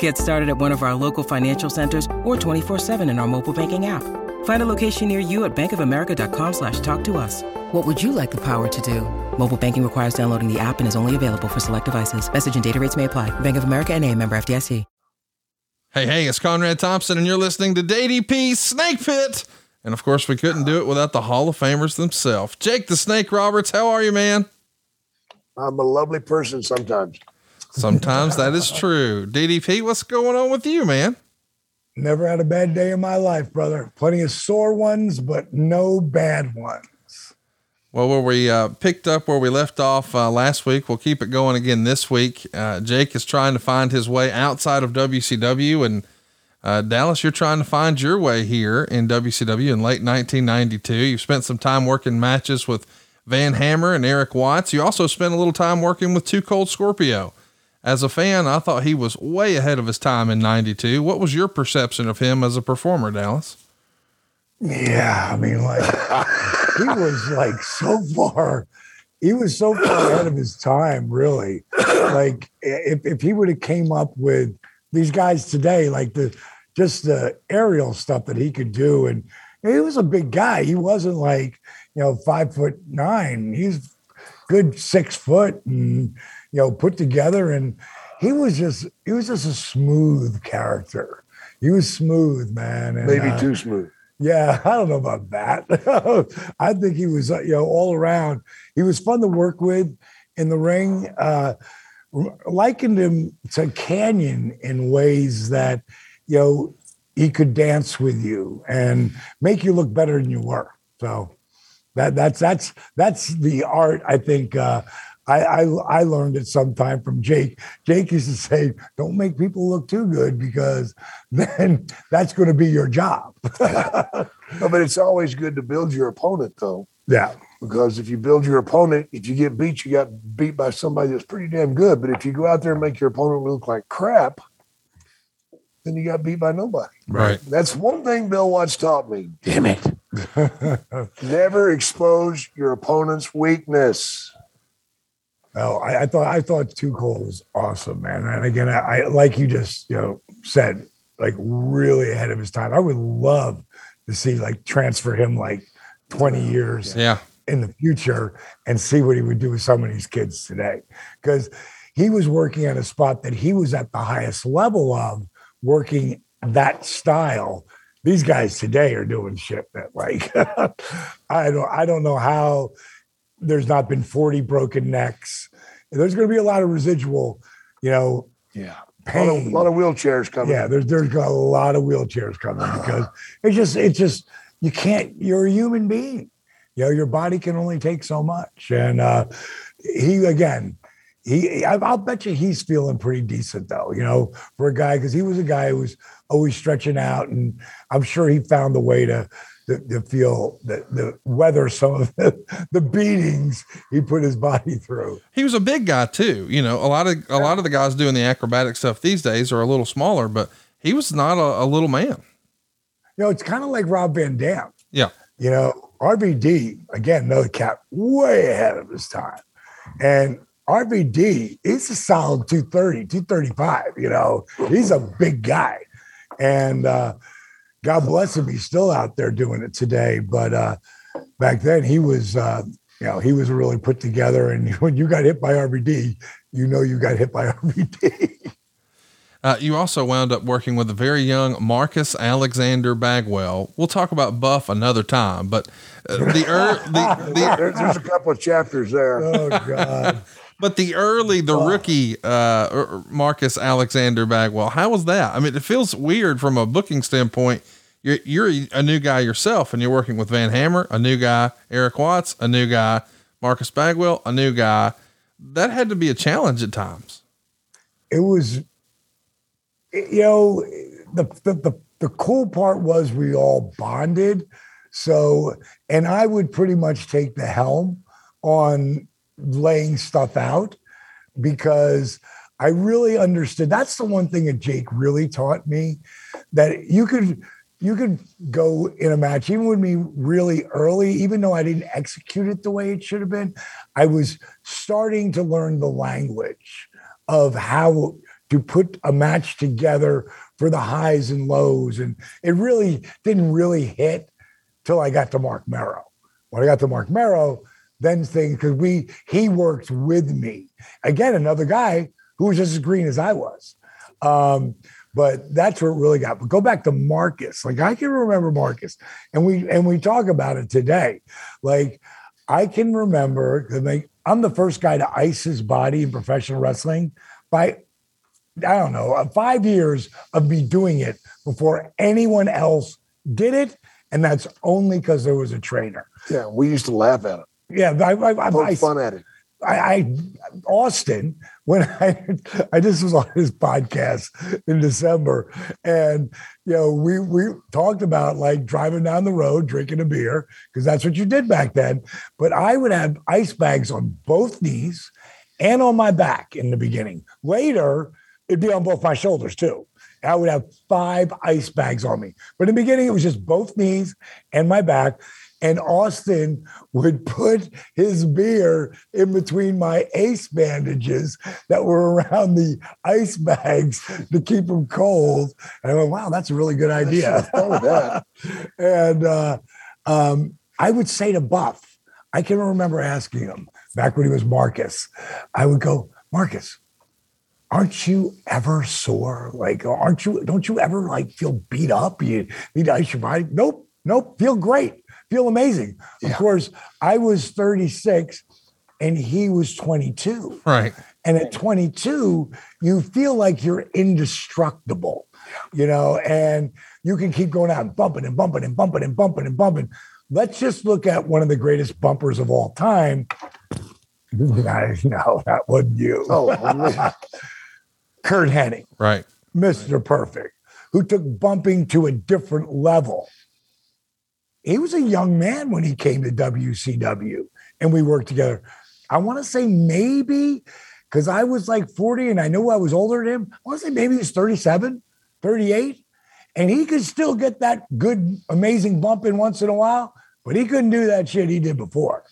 Get started at one of our local financial centers or 24 7 in our mobile banking app. Find a location near you at bankofamerica.com slash talk to us. What would you like the power to do? Mobile banking requires downloading the app and is only available for select devices. Message and data rates may apply. Bank of America and a member FDIC. Hey, hey, it's Conrad Thompson, and you're listening to DDP Snake Pit. And of course, we couldn't do it without the Hall of Famers themselves. Jake the Snake Roberts, how are you, man? I'm a lovely person sometimes. Sometimes that is true. DDP, what's going on with you, man? Never had a bad day in my life, brother. Plenty of sore ones, but no bad ones. Well, where we uh, picked up where we left off uh, last week, we'll keep it going again this week. Uh, Jake is trying to find his way outside of WCW, and uh, Dallas, you're trying to find your way here in WCW in late 1992. You've spent some time working matches with Van Hammer and Eric Watts. You also spent a little time working with Too Cold Scorpio. As a fan, I thought he was way ahead of his time in 92. What was your perception of him as a performer, Dallas? Yeah, I mean, like he was like so far, he was so far ahead of his time, really. Like if, if he would have came up with these guys today, like the just the aerial stuff that he could do, and he was a big guy. He wasn't like you know five foot nine. He's good six foot and you know put together, and he was just he was just a smooth character. He was smooth, man. And, Maybe uh, too smooth. yeah, I don't know about that. I think he was, uh, you know, all around. He was fun to work with in the ring. Uh, likened him to Kanyon in ways that, you know, he could dance with you and make you look better than you were. So that that's that's that's the art. I think uh, I, I I learned it sometime from Jake. Jake used to say, "Don't make people look too good because then that's going to be your job." No, but it's always good to build your opponent, though, yeah. because if you build your opponent, if you get beat, you got beat by somebody that's pretty damn good. But if you go out there and make your opponent look like crap, then you got beat by nobody. Right. That's one thing Bill Watts taught me. Damn it. Never expose your opponent's weakness. Oh, I, I thought I thought Cold was awesome, man. And again, I, I like you just you know said, like really ahead of his time. I would love to see like transfer him like twenty years Yeah. in the future and see what he would do with some of these kids today, because he was working at a spot that he was at the highest level of working that style. These guys today are doing shit that like I don't I don't know how there's not been 40 broken necks. There's going to be a lot of residual, you know, Yeah. pain. A lot, of, pain. lot of wheelchairs coming. yeah, there's there's a lot of wheelchairs coming because it's just it's just you can't. You're a human being. You know, your body can only take so much. And uh, he again, he I- I'll bet you he's feeling pretty decent though. You know, for a guy because he was a guy who was always stretching out, and I'm sure he found a way to. To, feel the, the weather some of the, the beatings he put his body through. He was a big guy too. You know, a lot of a lot of the guys doing the acrobatic stuff these days are a little smaller, but he was not a, a little man. You know, it's kind of like Rob Van Dam. Yeah. You know, RVD, again, another cat way ahead of his time. And RVD is a solid 230, 235. You know, he's a big guy. And uh, God bless him, he's still out there doing it today. But uh, back then, he was, uh, you know, he was really put together. And when you got hit by RVD, you know you got hit by RVD. Uh, you also wound up working with a very young Marcus Alexander Bagwell. We'll talk about Buff another time, but uh, the, er, the, the There- there's a couple of chapters there. oh, God. But the early, the oh. rookie, uh, er, er, Marcus Alexander Bagwell, how was that? I mean, it feels weird from a booking standpoint. You're, you're a new guy yourself and you're working with Van Hammer, a new guy, Eric Watts, a new guy, Marcus Bagwell, a new guy. That had to be a challenge at times. It was, you know, the, the, the, the cool part was we all bonded. So, and I would pretty much take the helm on laying stuff out because I really understood. That's the one thing that Jake really taught me that you could you could go in a match even with me really early, even though I didn't execute it the way it should have been. I was starting to learn the language of how to put a match together for the highs and lows, and it really didn't really hit till I got to Marc Mero. When I got to Marc Mero, then things because we he worked with me again, another guy who was just as green as I was. Um, but that's what really got. But go back to Marcus. Like I can remember Marcus, and we and we talk about it today. Like I can remember like I'm the first guy to ice his body in professional wrestling by I don't know uh, five years of me doing it before anyone else did it, and that's only because there was a trainer. Yeah, we used to laugh at it. Yeah, I, I, I, I fun at it. I, I, Austin when I I just was on his podcast in December, and you know we we talked about like driving down the road drinking a beer because that's what you did back then. But I would have ice bags on both knees and on my back in the beginning. Later, it'd be on both my shoulders too. I would have five ice bags on me. But in the beginning, it was just both knees and my back and Austin would put his beer in between my ace bandages that were around the ice bags to keep them cold. And I went, wow, that's a really good idea. and uh, um, I would say to Buff, I can remember asking him back when he was Marcus, I would go, Marcus, aren't you ever sore? Like, aren't you, don't you ever like feel beat up? You need to ice your body? Nope, nope, feel great feel amazing. Yeah. Of course, I was 36 and he was 22. Right. And at 22, you feel like you're indestructible, you know, and you can keep going out and bumping and bumping and bumping and bumping and bumping. Let's just look at one of the greatest bumpers of all time. I know that wasn't you. Oh, Curt Hennig. Right. Mr. Perfect, who took bumping to a different level he was a young man when he came to WCW and we worked together. I want to say maybe because I was like 40 and I knew I was older than him. I want to say maybe he's 37, 38. And he could still get that good, amazing bump in once in a while, but he couldn't do that shit he did before.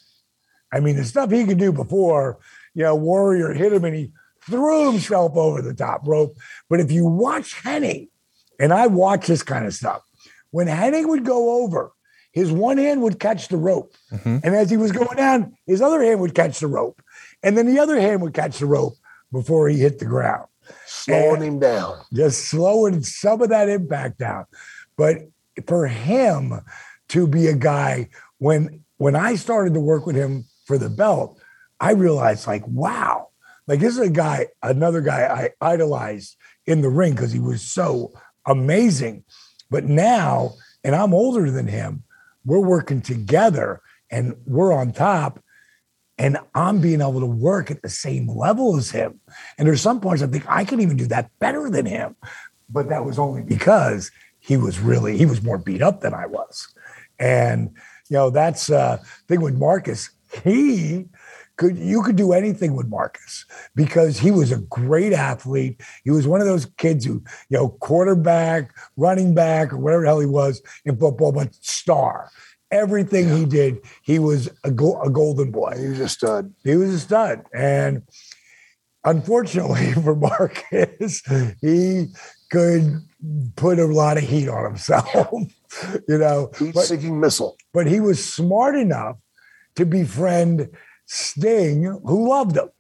I mean, the stuff he could do before, you know, Warrior hit him and he threw himself over the top rope. But if you watch Hennig, and I watch this kind of stuff, when Hennig would go over, his one hand would catch the rope. Mm-hmm. And as he was going down, his other hand would catch the rope. And then the other hand would catch the rope before he hit the ground. Slowing and him down. Just slowing some of that impact down. But for him to be a guy, when when I started to work with him for the belt, I realized like, wow, like this is a guy, another guy I idolized in the ring because he was so amazing. But now, and I'm older than him, we're working together and we're on top and I'm being able to work at the same level as him. And there's some points I think I can even do that better than him. But that was only because he was really, he was more beat up than I was. And, you know, that's uh thing with Marcus. He could you could do anything with Marcus because he was a great athlete. He was one of those kids who, you know, quarterback, running back, or whatever the hell he was in football, but star. Everything yeah. he did, he was a, go- a golden boy. He was a stud. He was a stud. And unfortunately for Marcus, hmm. he could put a lot of heat on himself. you know, heat-seeking missile. But he was smart enough to befriend Sting, who loved him,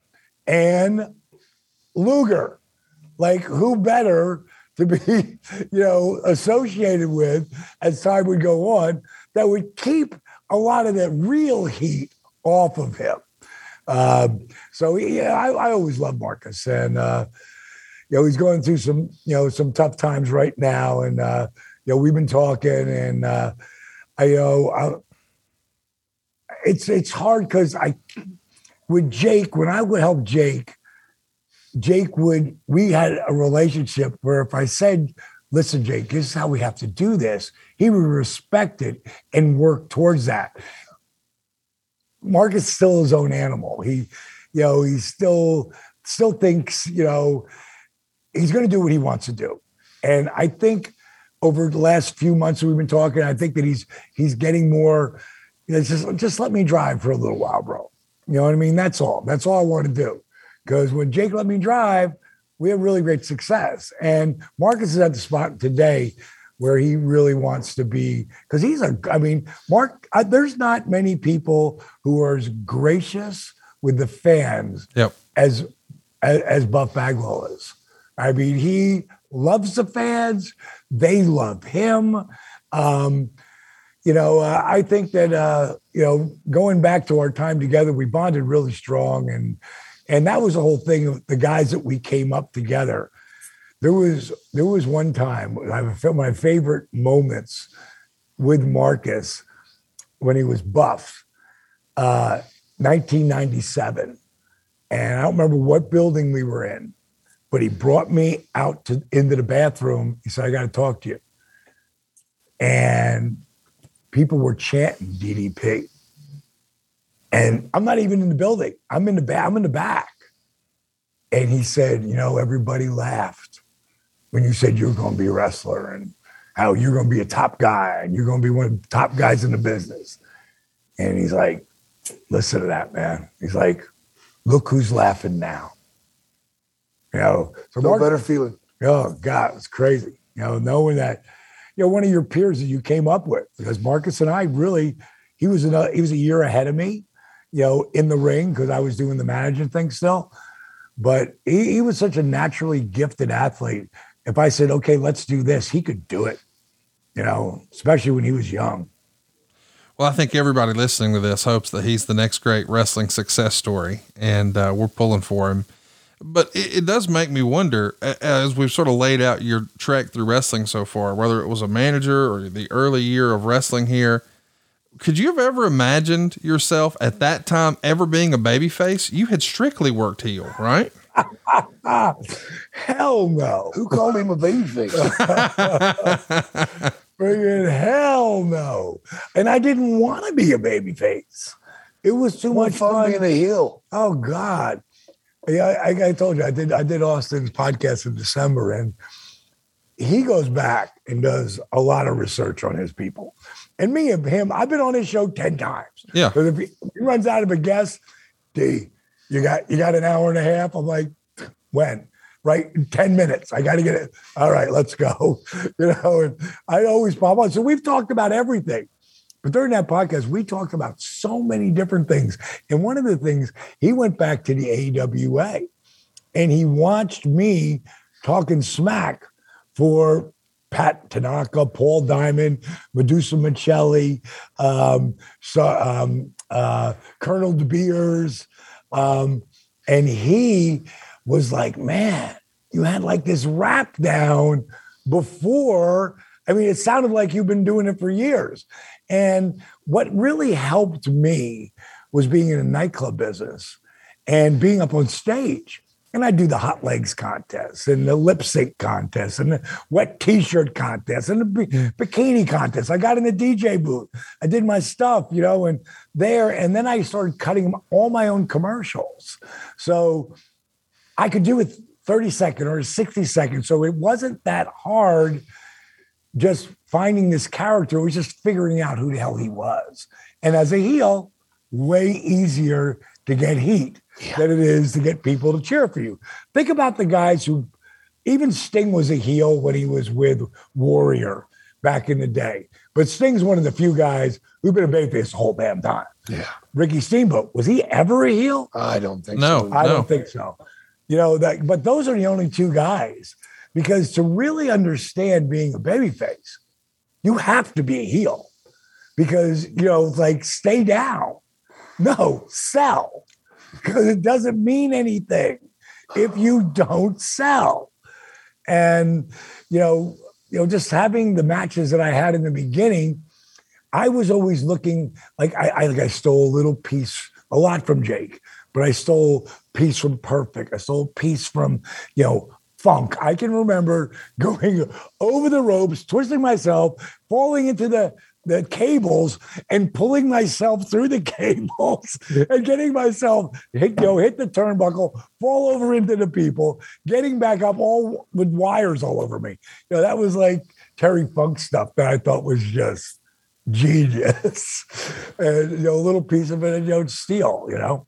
and Luger. Like, who better to be, you know, associated with as time would go on that would keep a lot of that real heat off of him. Um, so yeah, I, I always love Marcus, and uh, you know he's going through some you know some tough times right now, and uh, you know we've been talking, and uh, I you know I, it's it's hard because I with Jake when I would help Jake, Jake would we had a relationship where if I said, "Listen, Jake, this is how we have to do this," he would respect it and work towards that. Marcus still his own animal. He, you know, he still still thinks, you know, he's going to do what he wants to do. And I think over the last few months we've been talking, I think that he's he's getting more. You know, just just let me drive for a little while, bro. You know what I mean? That's all. That's all I want to do. Because when Jake let me drive, we had really great success. And Marcus is at the spot today where he really wants to be because he's a i mean mark I, there's not many people who are as gracious with the fans Yep. as as, as buff bagwell is i mean he loves the fans they love him um you know uh, i think that uh you know going back to our time together we bonded really strong and and that was the whole thing the guys that we came up together. There was there was one time I have my favorite moments with Marcus when he was buff, uh, 1997, and I don't remember what building we were in, but he brought me out to into the bathroom. He said, "I got to talk to you," and people were chanting DDP, and I'm not even in the building. I'm in the back. I'm in the back. And he said, you know, everybody laughed when you said you were going to be a wrestler and how you're going to be a top guy and you're going to be one of the top guys in the business. And he's like, listen to that, man. He's like, look who's laughing now. You know, so No Mark- better feeling. Oh God, it's crazy. You know, knowing that, you know, one of your peers that you came up with, because Marcus and I really, he was another, he was a year ahead of me, you know, in the ring because I was doing the managing thing still. But he, he was such a naturally gifted athlete. If I said, okay, let's do this, he could do it. You know, especially when he was young. Well, I think everybody listening to this hopes that he's the next great wrestling success story, and uh, we're pulling for him. But it, it does make me wonder, as we've sort of laid out your trek through wrestling so far, whether it was a manager or the early year of wrestling here, could you have ever imagined yourself at that time ever being a babyface? You had strictly worked heel, right? Hell no. Who called him a babyface? Friggin' hell no. And I didn't want to be a baby face. It was too What much fun fun. being a heel. Oh God. Yeah, I, I, told you I did I did Austin's podcast in December and he goes back and does a lot of research on his people. And me and him, I've been on his show 10 times. Yeah. Because if he, he runs out of a guest, D, you got you got an hour and a half. I'm like, when? Right, in 10 minutes. I got to get it. All right, let's go. You know, and I always pop on. So we've talked about everything. But during that podcast, we talked about so many different things. And one of the things, he went back to the AWA and he watched me talking smack for Pat Tanaka, Paul Diamond, Madusa Miceli, um, so, um, uh, Colonel De Beers. Um, and he was like, man, you had like this rap down before. I mean, it sounded like you've been doing it for years. And what really helped me was being in a nightclub business and being up on stage. And I do the hot legs contest and the lip sync contest and the wet t-shirt contest and the bi- bikini contest. I got in the DJ booth. I did my stuff, you know, and there, and then I started cutting all my own commercials. So I could do it 30 second or 60 seconds. So it wasn't that hard just finding this character. Was just figuring out who the hell he was. And as a heel, way easier to get heat than it is to get people to cheer for you. Think about the guys who, even Sting was a heel when he was with Warrior back in the day. But Sting's one of the few guys who've been a babyface the whole damn time. Yeah. Ricky Steamboat, was he ever a heel? I don't think No. so. I No. don't think so. You know that, but those are the only two guys. Because to really understand being a babyface, you have to be a heel. Because you know, like stay down. No, sell. because it doesn't mean anything if you don't sell. And you know, you know, just having the matches that I had in the beginning, I was always looking like I, I like I stole a little piece, a lot from Jake, but I stole piece from Perfect. I stole piece from you know funk. I can remember going over the ropes, twisting myself, falling into the the cables and pulling myself through the cables and getting myself hit, know, hit the turnbuckle, fall over into the people, getting back up all with wires all over me. You know, that was like Terry Funk stuff that I thought was just genius. and you know, a little piece of it, you know, steal, you know.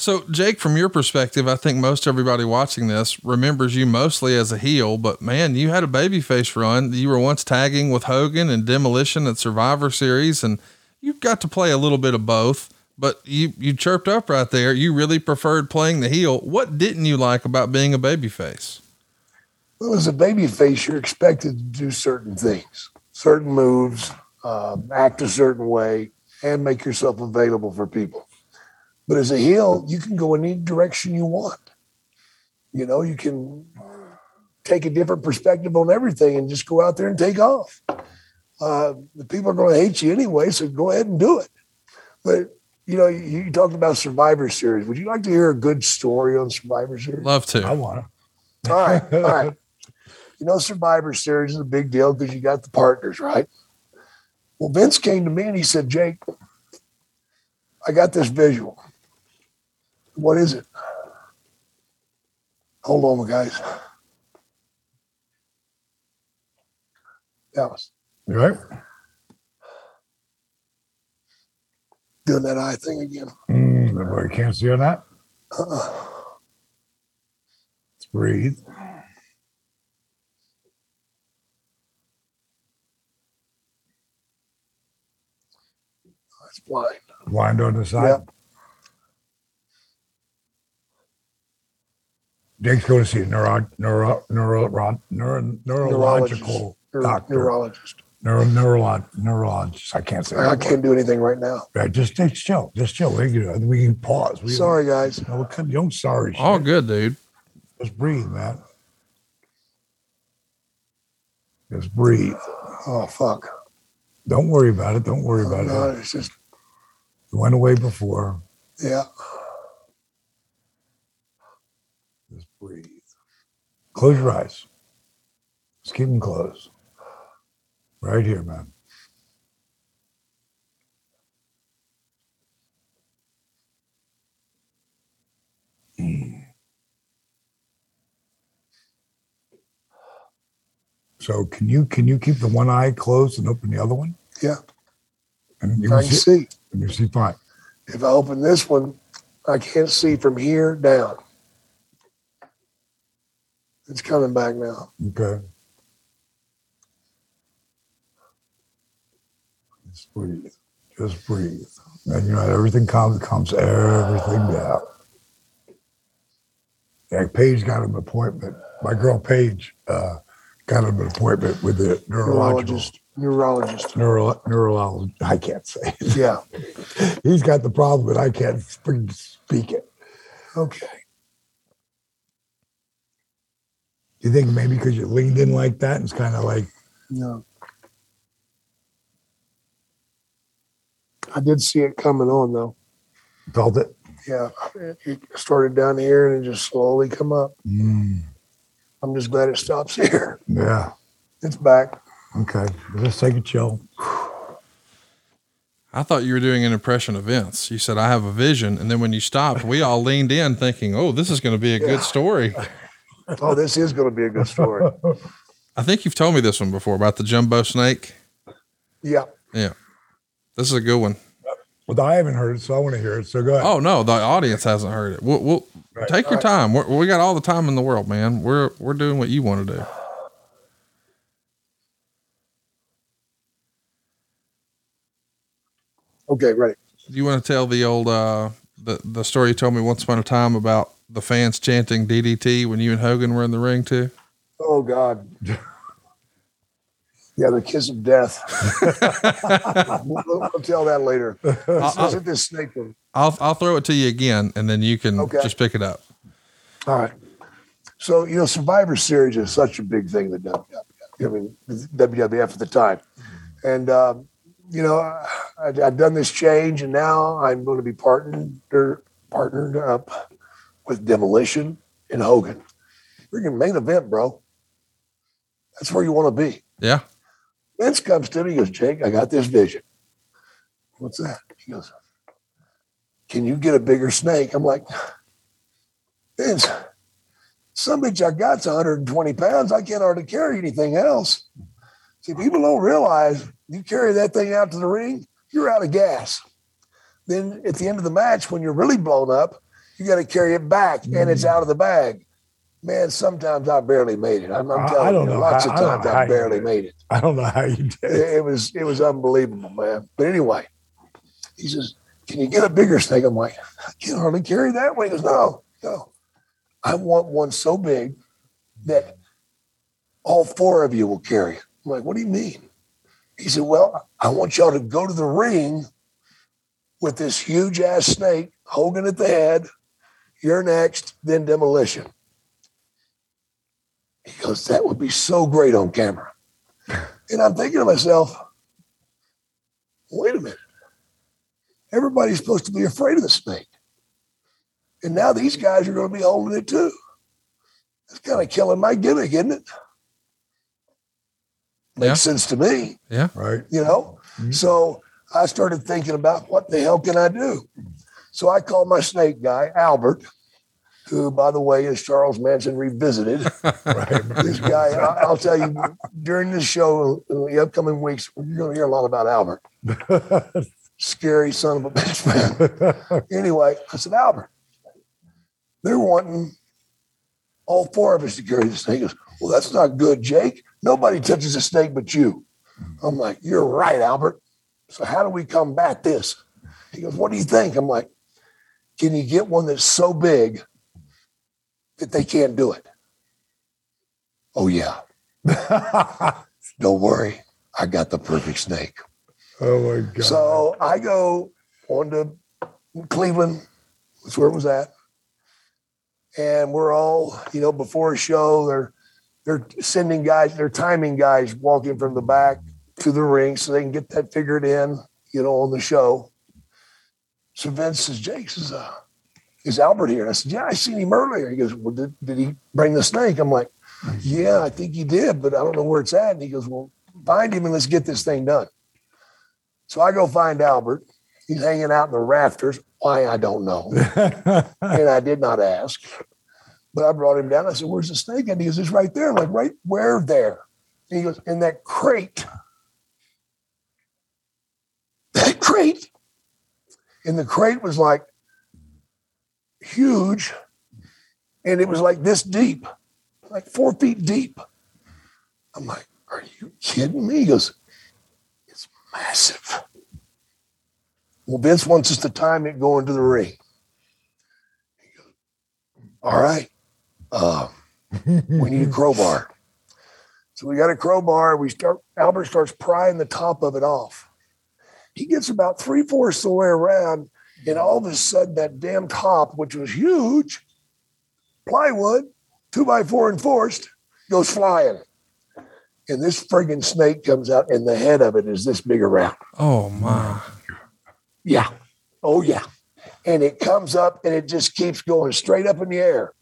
So, Jake, from your perspective, I think most everybody watching this remembers you mostly as a heel, but man, you had a babyface run. You were once tagging with Hogan and Demolition at Survivor Series, and you got to play a little bit of both. But you you chirped up right there. You really preferred playing the heel. What didn't you like about being a babyface? Well, as a babyface, you're expected to do certain things, certain moves, uh, act a certain way, and make yourself available for people. But as a heel, you can go in any direction you want. You know, you can take a different perspective on everything and just go out there and take off. Uh, the people are going to hate you anyway, so go ahead and do it. But you know, you, you talked about Survivor Series. Would you like to hear a good story on Survivor Series? Love to. I want to. All right, all right. You know, Survivor Series is a big deal because you got the partners, right? Well, Vince came to me and he said, Jake, I got this visual. What is it? Hold on, guys. Dallas, You right? doing that eye thing again. Mm, everybody can't see on that. Uh-uh. Let's breathe. It's blind. Wind on the side. Yep. Jake's going to see a neuro, neuro, neuro, neuro, neurological Neuro- doctor. Neurologist. Neuro, neurolog, neurologist. I can't say. I that can't do anything right now. Right, just, just chill. Just chill. We can, we can pause. We, Sorry, guys. No, we couldn't- don't sorry. All shit. good, dude. Just breathe, man. Just breathe. Oh, fuck. Don't worry about it. Don't worry oh, about No, it. it's just, It went away before. yeah. Just breathe. Close your eyes. Just keep them closed. Right here, man. Mm. So can you can you keep the one eye closed and open the other one? Yeah. And you I can can see, see. and you see fine. If I open this one, I can't see from here down. It's coming back now. Okay. Just breathe. Just breathe. And you know, everything comes calms everything down. Yeah, Paige got an appointment. My girl Paige uh, got an appointment with the Neurologist. Neurologist. neuro neurologist. I can't say. it. Yeah. He's got the problem, but I can't speak it. Okay. Do you think maybe because you leaned in like that, and it's kind of like No. I did see it coming on though. felt it? Yeah. It started down here and it just slowly come up. Mm, I'm just glad it stops here. yeah. It's back. Okay. let's take a chill. I thought you were doing an impression of Vince. You said, I have a vision. And then when you stopped, we all leaned in thinking, oh, this is going to be a Yeah. good story. Oh, this is going to be a good story. I think you've told me this one before about the jumbo snake. Yeah. Yeah. This is a good one. Well, I haven't heard it, so I want to hear it. So go ahead. Oh, no, the audience hasn't heard it. We'll, we'll Right. take your right. time. We're, we got all the time in the world, man. We're, we're doing what you want to do. Okay, ready. Do you want to tell the old, uh, the, the story you told me once upon a time about the fans chanting DDT when you and Hogan were in the ring too? Oh God. Yeah, the kiss of death. we'll, tell that later. Let's I'll- hit this snake one. I'll I'll throw it to you again, and then you can Okay. just pick it up. All right. So, you know, Survivor Series is such a big thing that WWF, I mean, WWF at the time. And, um, you know, I, I've done this change and now I'm going to be partnered, partnered up with Demolition and Hogan. Going to main event, bro. That's where you want to be. Yeah. Vince comes to me, he goes, Jake, I got this vision. What's that? He goes, Can you get a bigger snake? I'm like, Vince, some bitch I got's 120 pounds. I can't hardly carry anything else. See, people don't realize you carry that thing out to the ring, you're out of gas. Then at the end of the match, when you're really blown up, you got to carry it back and it's mm-hmm. out of the bag. Man, sometimes I barely made it. I'm, I'm I- I telling you, know lots how- of times know I, how you barely made it I don't know how you did it, it. was it was unbelievable, man. But anyway, he says, "Can you get a bigger snake?" I'm like, "I can hardly carry that one." He goes, "No, no, I want one so big that all four of you will carry it." I'm like, "What do you mean?" He said, "Well, I want y'all to go to the ring with this huge ass snake, Hogan at the head. You're next, then demolition." He goes, "That would be so great on camera." And I'm thinking to myself, wait a minute. Everybody's supposed to be afraid of the snake. And now these guys are going to be holding it too. It's kind of killing my gimmick, isn't it? Makes Yeah. sense to me, Yeah. Right. you know? Mhm. So I started thinking about what the hell can I do? So I called my snake guy, Albert, who, by the way, is Charles Manson revisited. Right. this guy, I'll tell you, during this show, in the upcoming weeks, you're going to hear a lot about Albert. Scary son of a bitch, man. Anyway, I said, Albert, they're wanting all four of us to carry the snake. He goes, well, that's not good, Jake. Nobody touches a snake but you. I'm like, you're right, Albert. So how do we combat this? He goes, what do you think? I'm like, can you get one that's so big that they can't do it? Oh, yeah. Don't worry. I got the perfect snake. oh my god. So I go on to Cleveland. That's where it was at. And we're all, you know, before a show, they're they're sending guys, they're timing guys walking from the back to the ring so they can get that figured in, you know, on the show. So Vince says, Jake says, uh, is Albert here? And I said, Yeah, I seen him earlier. He goes, Well, did, did he bring the snake? I'm like, Yeah, I think he did, but I don't know where it's at. And he goes, Well, find him and let's get this thing done. So I go find Albert. He's hanging out in the rafters. Why, I don't know. and I did not ask. But I brought him down. I said, Where's the snake? And he goes, It's right there. I'm like, Right where there? And he goes, In that crate. That crate. And the crate was like huge. And it was like this deep, like four feet deep. I'm like, Are you kidding me? He goes, It's massive. Well, Vince wants us to time it going to the ring. He goes, All right. Uh, we need a crowbar. So we got a crowbar. We start, Albert starts prying the top of it off. He gets about three fourths of the way around, and all of a sudden, that damn top, which was huge, plywood, two by four enforced, goes flying. And this friggin' snake comes out, and the head of it is this big around. Oh my. Yeah. Oh, yeah. And it comes up and it just keeps going straight up in the air.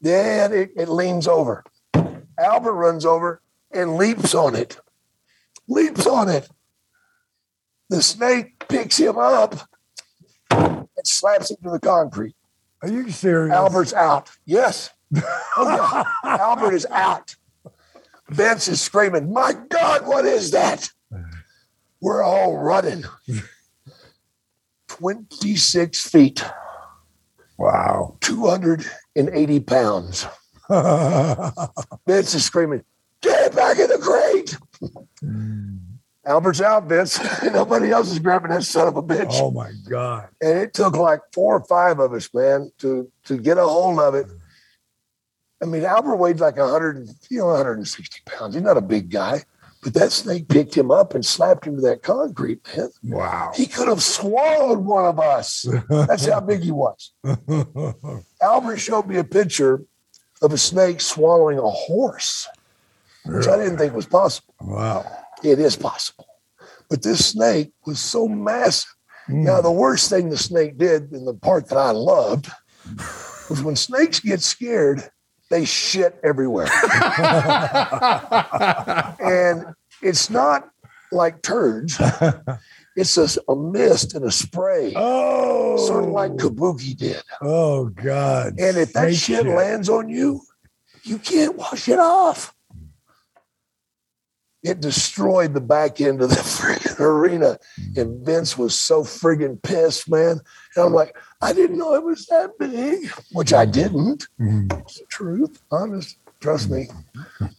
Then it, it leans over. Albert runs over and leaps on it. Leaps on it. The snake picks him up and slaps him to the concrete. Are you serious? Albert's out. Yes. Oh, yeah. Albert is out. Vince is screaming, My God, what is that? We're all running. 26 feet, Wow. 280 pounds. Vince is screaming, Get back in the crate. Mm. Albert's out, Vince. Nobody else is grabbing that son of a bitch. oh my God. and it took like four or five of us, man, to to get a hold of it. I mean, Albert weighed like 100, you know, 160 pounds. He's not a big guy, But that snake picked him up and slapped him to that concrete, man. Wow. He could have swallowed one of us. That's how big he was. Albert showed me a picture of a snake swallowing a horse, which I didn't think was possible. wow. It is possible. But this snake was so massive. Hmm. Now, the worst thing the snake did, and the part that I loved, was when snakes get scared, they shit everywhere. and it's not like turds, it's a, a mist and a spray, Oh. sort of like oh. Kabuki did. Oh God. And if that Snake shit lands on you, you can't wash it off. It destroyed the back end of the friggin' arena. And Vince was so friggin' pissed, man. And I'm like, I didn't know it was that big, which I didn't. Mhm. It's the truth, honest. Trust me.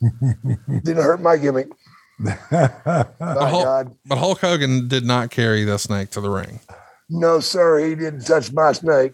Didn't hurt my gimmick. My Hulk- God. But Hulk Hogan did not carry the snake to the ring. No, sir, he didn't touch my snake.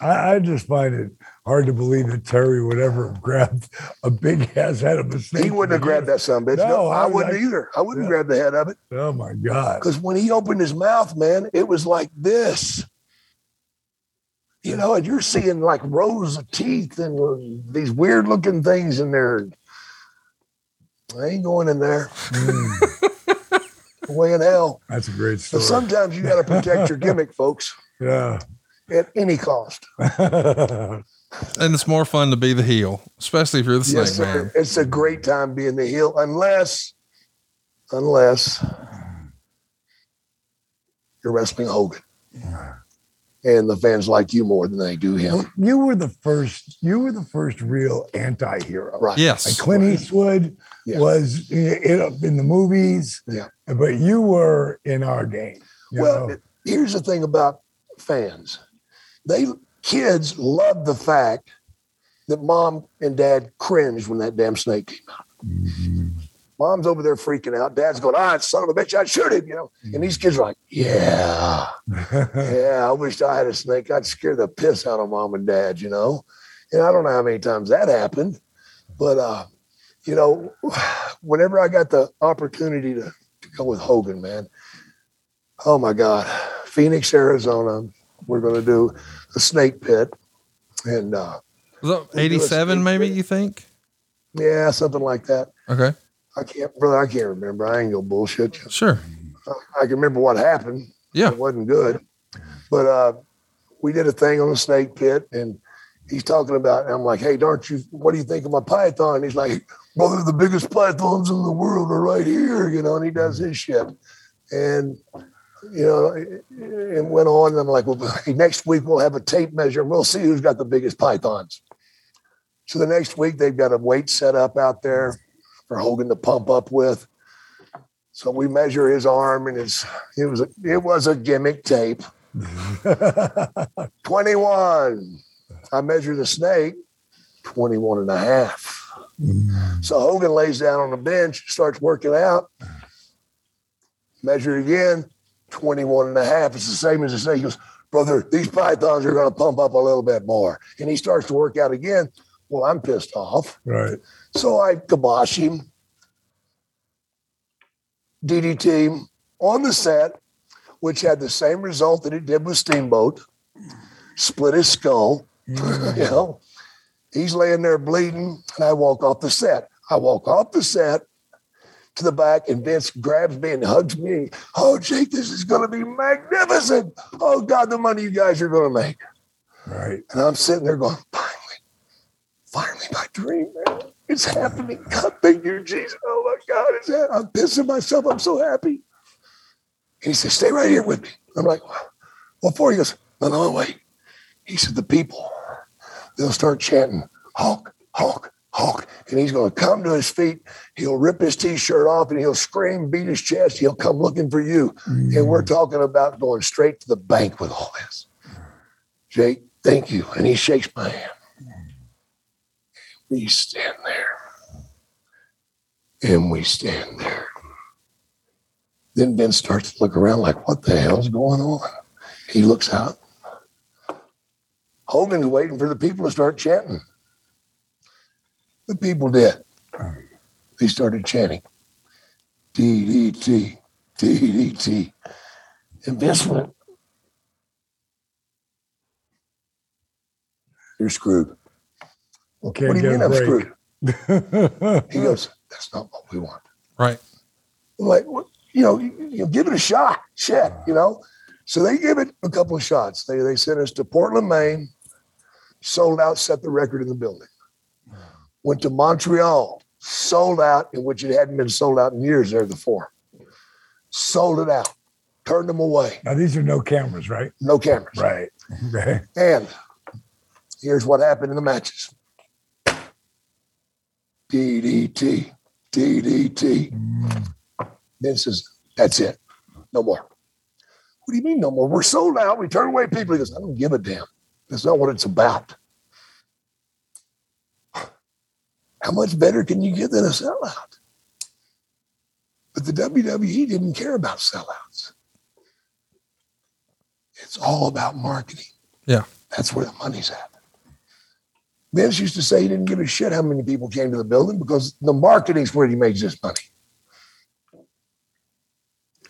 I, I just find it hard to believe that Terry would ever have grabbed a big ass head of a snake. He wouldn't have grabbed that son of a bitch. No, No, I, I- wouldn't I- either. I wouldn't Yeah. grab the head of it. Oh my God. Because when he opened his mouth, man, it was like this. You know, and you're seeing like rows of teeth and these weird looking things in there. I ain't going in there. Mm, Way in hell. that's a great But story. sometimes you got to protect your gimmick, folks, yeah. At any cost. And it's more fun to be the heel, especially if you're the snake Yes, sir. man. It's a great time being the heel, unless, unless you're wrestling Hogan. And the fans like you more than they do him. you were the first. You were the first real anti-hero. Right. Yes. Like Clint Eastwood Yeah. was in, in the movies. Yeah. But you were in our game. Well, know? here's the thing about fans. They kids love the fact that mom and dad cringed when that damn snake came out. Mom's over there freaking out. Dad's going, ah, son of a bitch, I'd shoot him, you know. And these kids are like, yeah, yeah, I wish I had a snake. I'd scare the piss out of mom and dad, you know. And I don't know how many times that happened, but uh, you know, whenever I got the opportunity to, to go with Hogan, man, oh my God, Phoenix, Arizona, we're going to do a snake pit, and uh, Was that 87 maybe, you think? yeah, something like that. Okay. I can't, brother, I can't remember. I ain't gonna bullshit you. Sure. I can remember what happened. Yeah. It wasn't good. But uh, we did a thing on the snake pit and he's talking about, and I'm like, hey, don't you, what do you think of my python? He's like, brother, the biggest pythons in the world are right here, you know, and he does his shit. And, you know, it, went on. And I'm like, well, next week we'll have a tape measure and we'll see who's got the biggest pythons. So the next week they've got a weight set up out there for Hogan to pump up with. So we measure his arm and his it was a, it was a gimmick tape. 21. I measure the snake, 21 and a half. Mm. So Hogan lays down on the bench, starts working out, measure again, 21 and a half. It's the same as the snake. He goes, brother, these pythons are going to pump up a little bit more. And he starts to work out again. Well, I'm pissed off. right. So I kibosh him, DDT on the set, which had the same result that it did with Steamboat. Split his skull. Mm. you know, he's laying there bleeding, and I walk off the set. I walk off the set to the back, and Vince grabs me and hugs me. Oh, Jake, this is going to be magnificent. Oh, God, the money you guys are going to make. Right. And I'm sitting there going, finally, finally, my dream, man. It's happening. God, thank you, Jesus. Oh my God, it's ha- I'm pissing myself. I'm so happy. And he said, stay right here with me. I'm like, what for? He goes, no, no, wait. He said, the people, they'll start chanting, Hulk, Hulk, Hulk. and he's going to come to his feet. He'll rip his t-shirt off and he'll scream, beat his chest. He'll come looking for you. And we're mm. talking about going straight to the bank with all this. Jake, thank you. And he shakes my hand. We stand there. And we stand there. Then Ben starts to look around like, what the hell's going on? He looks out. Hogan's waiting for the people to start chanting. The people did. They started chanting DDT, DDT. And Vince went, You're screwed. Okay, what Can't do you mean a I'm screwed? He goes, That's not what we want. Right. I'm like, well, you know, you, you give it a shot. Shit, you know. So they give it a couple of shots. They they sent us to Portland, Maine, sold out, set the record in the building. Went to Montreal, sold out, in which it hadn't been sold out in years there before. Sold it out, turned them away. Now these are no cameras, right? No cameras. Right. Okay. And here's what happened in the matches. DDT, DDT. Then mm. says, that's it. No more. What do you mean no more? We're sold out. We turn away people. He goes, I don't give a damn. That's not what it's about. How much better can you get than a sellout? But the WWE didn't care about sellouts. It's all about marketing. Yeah. That's where the money's at. Vince used to say he didn't give a shit how many people came to the building because the marketing's where he makes his money.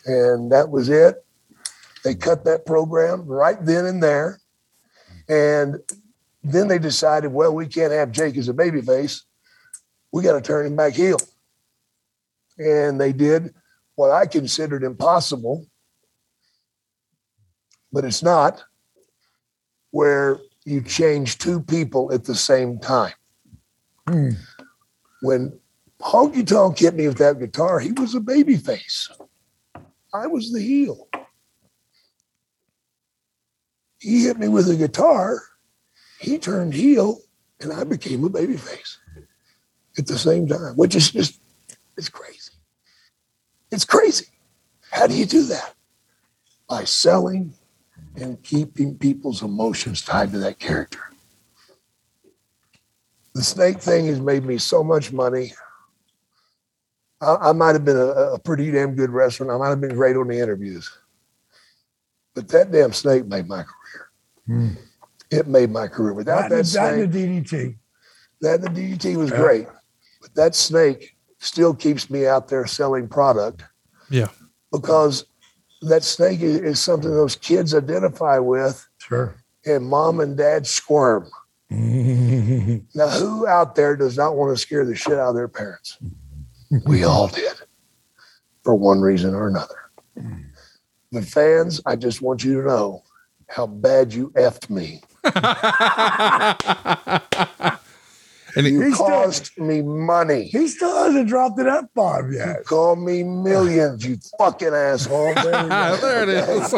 And that was it. They cut that program right then and there. And then they decided, well, we can't have Jake as a babyface. We got to turn him back heel. And they did what I considered impossible, but it's not, where you change two people at the same time. Hmm. When Honky Tonk hit me with that guitar, he was a baby face. I was the heel. He hit me with a guitar, he turned heel, and I became a baby face at the same time, which is just, it's crazy. It's crazy. How do you do that? By selling and keeping people's emotions tied to that character. The snake thing has made me so much money. I, I might have been a, a pretty damn good wrestler. I might have been great on the interviews. But that damn snake made my career. Hmm. It made my career. Without That, that that snake, the DDT. that the DDT was Yeah. great. That snake still keeps me out there selling product Yeah. because that snake is, is something those kids identify with Sure. and mom and dad squirm. Now, who out there does not want to scare the shit out of their parents? We all did for one reason or another. Mm. The fans, I just want you to know how bad you effed me. And he, You He's still- cost me money. he still hasn't dropped an F bomb You yet. call me millions, you fucking asshole. There, there it is.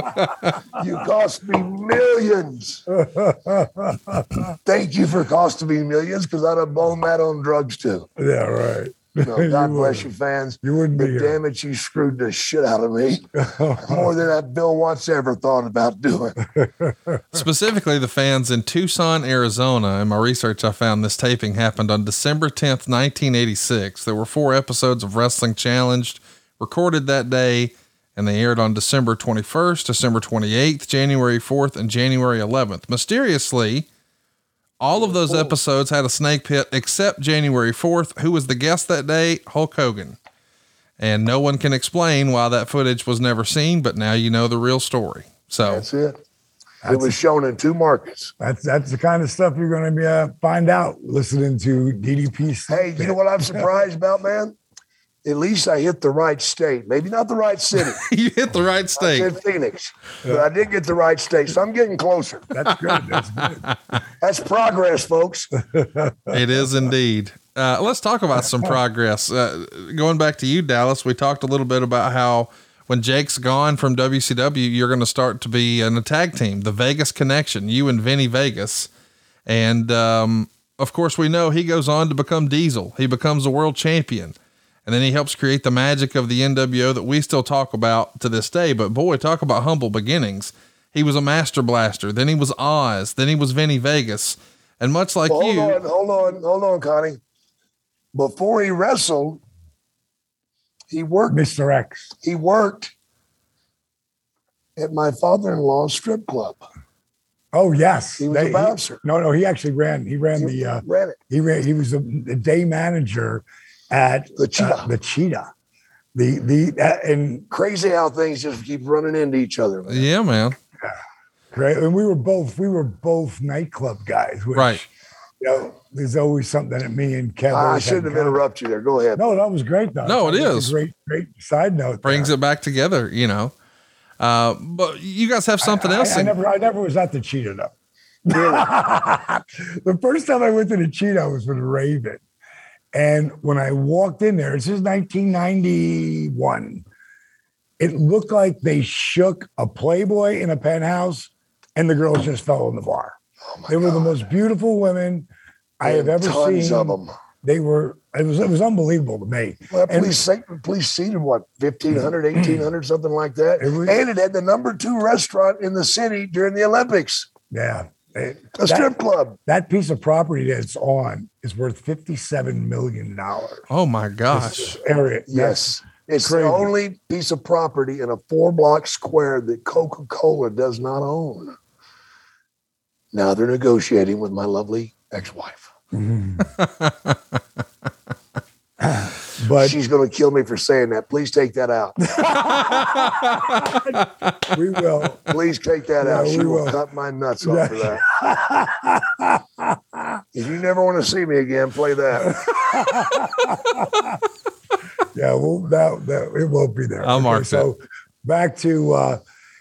You cost me millions. Thank you for costing me millions because I'd have blown that on drugs too. yeah, right. No, You God bless would. you, fans. You wouldn't be But here. damn it, you screwed the shit out of me more than that Bill Watts ever thought about doing. Specifically, the fans in Tucson, Arizona. In my research, I found this taping happened on December 10th, 1986. There were four episodes of Wrestling Challenged recorded that day, and they aired on December 21st, December 28th, January 4th, and January 11th. Mysteriously, all of those episodes had a snake pit except January 4th. Who was the guest that day? Hulk Hogan. And no one can explain why that footage was never seen, but now you know the real story. So That's it. It was shown in two markets. That's that's the kind of stuff you're going to be uh, find out listening to DDP. Hey, you know what I'm surprised about, man? At least I hit the right state. Maybe not the right city. you hit the right I state. said Phoenix, but I did get the right state. So I'm getting closer. That's good. That's good. That's progress, folks. It is indeed. Uh, let's talk about some progress. Uh, going back to you, Dallas, we talked a little bit about how when Jake's gone from WCW, you're going to start to be in a tag team, the Vegas Connection, you and Vinny Vegas. And um, of course, we know he goes on to become Diesel. He becomes a world champion. And then he helps create the magic of the NWO that we still talk about to this day. But boy, talk about humble beginnings. He was a master blaster. Then he was Oz. Then he was Vinny Vegas. And much like Well, you, hold on, hold on, hold on, Connie. Before he wrestled, he worked. Mr. X. He worked at my father-in-law's strip club. Oh yes, He was a bouncer. no, no, he actually ran. He ran He the. Uh, ran it. he ran. He was the, the day manager at The Cheetah. uh, the Cheetah. The the uh, and Crazy how things just keep running into each other. man. yeah, man. Right. And we were both we were both nightclub guys. Which, Right. You know, there's always something that me and Kevin. I shouldn't have interrupted you there. Go ahead. No, that was great though. No, it a great, great side note. Brings there. it back together, you know. Uh, but you guys have something I, else. I, in- never, I never was at the Cheetah though. the first time I went to the Cheetah was with Raven, and when I walked in there, this is 1991. It looked like they shook a Playboy in a penthouse, and the girls just fell in the bar. Oh they were the most beautiful women I have ever Tons seen. of them. They were. It was. It was unbelievable to me. Well, And- police, sa- police seated what, 1,500, 1,800, something like that. It was- and it had the number two restaurant in the city during the Olympics, Yeah. It- a that- strip club. that piece of property that it's on is worth fifty-seven million dollars. oh my gosh. Area, Yes. It's crazy. the only piece of property in a four block square that Coca Cola does not own. Now they're negotiating with my lovely ex wife. Mm-hmm. but She's going to kill me for saying that. Please take that out. we will. Please take that Yeah, out. She we will will. cut my nuts off for that. if you never want to see me again, play that. Yeah, well, that, that it won't be there. I'll mark So back to uh,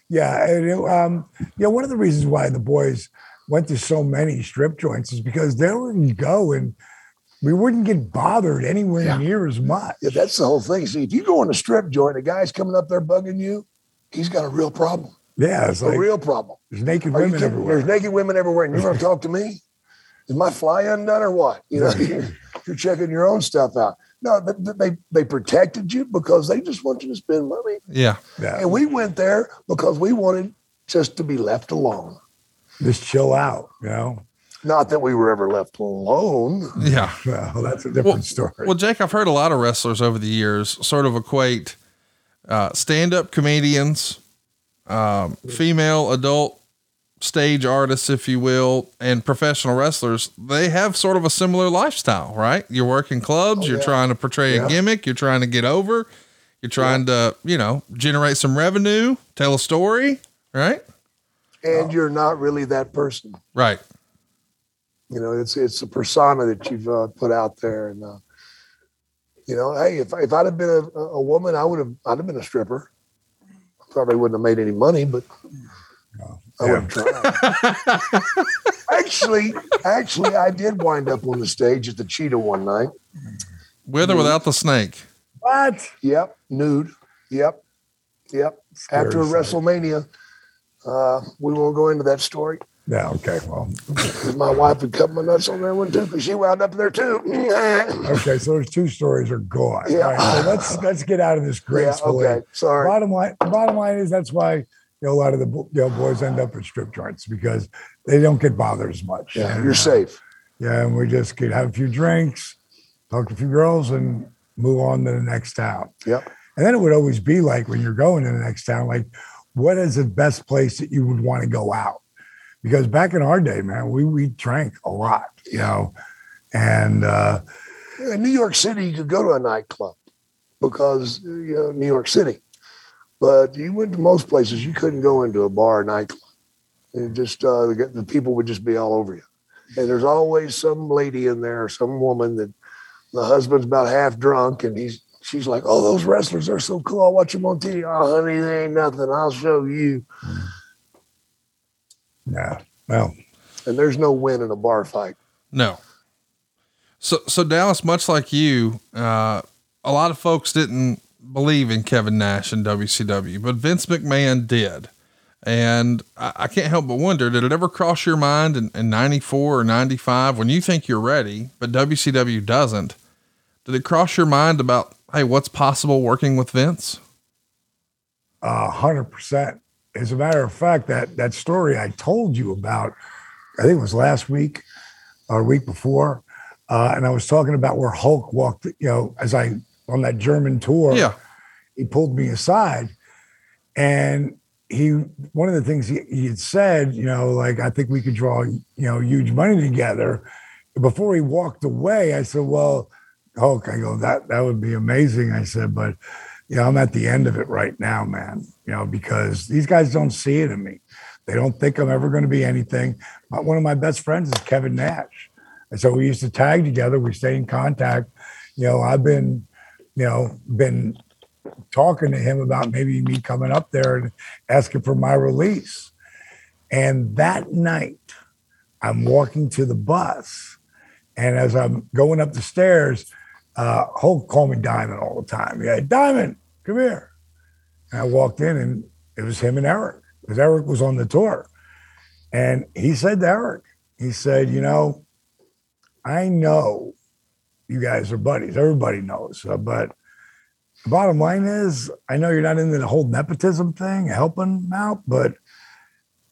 yeah, and it, um, yeah. One of the reasons why the boys went to so many strip joints is because they wouldn't go and we wouldn't get bothered anywhere Yeah. near as much. Yeah, that's the whole thing. See, if you go in a strip joint, a guy's coming up there bugging you, he's got a real problem. Yeah, it's A like real problem. there's naked Are women kidding? everywhere. There's naked women everywhere, and you're going to talk to me? Is my fly undone or what? You know, you're, you're checking your own stuff out. No, th- th- they they protected you because they just want you to spend money, Yeah. yeah, and we went there because we wanted just to be left alone. just chill out. You know, Not that we were ever left alone. Yeah. well, that's a different Well, story. well, Jake, I've heard a lot of wrestlers over the years sort of equate uh, stand up comedians, um, female adult stage artists, if you will, and professional wrestlers. They have sort of a similar lifestyle, right? You're working clubs, you're yeah. trying to portray a gimmick, you're trying to get over, you're trying to, you know, generate some revenue, tell a story, right? And you're not really that person. Right. You know, it's it's a persona that you've uh, put out there, and uh, you know, hey, if if I'd have been a, a woman, I would have I'd have been a stripper. Probably wouldn't have made any money, but I would have tried. actually, actually, I did wind up on the stage at the Cheetah one night. With or without the snake. what? Yep, nude. Yep, yep. After Scary WrestleMania, uh, we won't go into that story. Yeah. Okay. Well, My wife would cut my nuts on that one too, because she wound up there too. Okay. So those two stories are gone. Yeah. Right, so let's let's get out of this yeah, gracefully. okay. Sorry. Bottom line, bottom line is that's why you know a lot of the you know, boys end up at strip joints because they don't get bothered as much. Yeah, And, you're uh, safe. Yeah, and we just could have a few drinks, talk to a few girls, and move on to the next town. Yep. And then it would always be like when you're going to the next town, like, what is the best place that you would want to go out? Because back in our day, man, we we drank a lot, you know, and uh, In New York City, you could go to a nightclub because you know New York City, but you went to most places you couldn't go into a bar or nightclub. It just uh, the, the people would just be all over you, and there's always some lady in there, some woman that the husband's about half drunk, and he's she's like, "Oh, those wrestlers are so cool. I'll watch them on TV." Oh, honey, they ain't nothing. I'll show you. Yeah, well, And there's no win in a bar fight. No. So, so Dallas, much like you, uh, a lot of folks didn't believe in Kevin Nash and WCW, but Vince McMahon did. And I, I can't help but wonder did it ever cross your mind in, in 94 or 95 when you think you're ready, but WCW doesn't? Did it cross your mind about, hey, what's possible working with Vince? A hundred percent. As a matter of fact, that that story I told you about, I think it was last week or week before, uh, and I was talking about where Hulk walked. You know, as I on that German tour, Yeah. he pulled me aside, and he one of the things he, he had said, you know, like I think we could draw, you know, huge money together. Before he walked away, I said, "Well, Hulk," I go, "That that would be amazing." I said, "But." You know, I'm at the end of it right now, man. You know, because these guys don't see it in me. They don't think I'm ever going to be anything. One of my best friends is Kevin Nash, and so we used to tag together. We stay in contact. You know, I've been, you know, been talking to him about maybe me coming up there and asking for my release. And that night, I'm walking to the bus, and as I'm going up the stairs, uh, Hulk called me Diamond all the time. Yeah, Diamond, come here. And I walked in, and it was him and Eric, because Eric was on the tour. And he said to Eric, he said, You know, I know you guys are buddies. Everybody knows. uh, but the bottom line is, I know you're not into the whole nepotism thing, helping out, but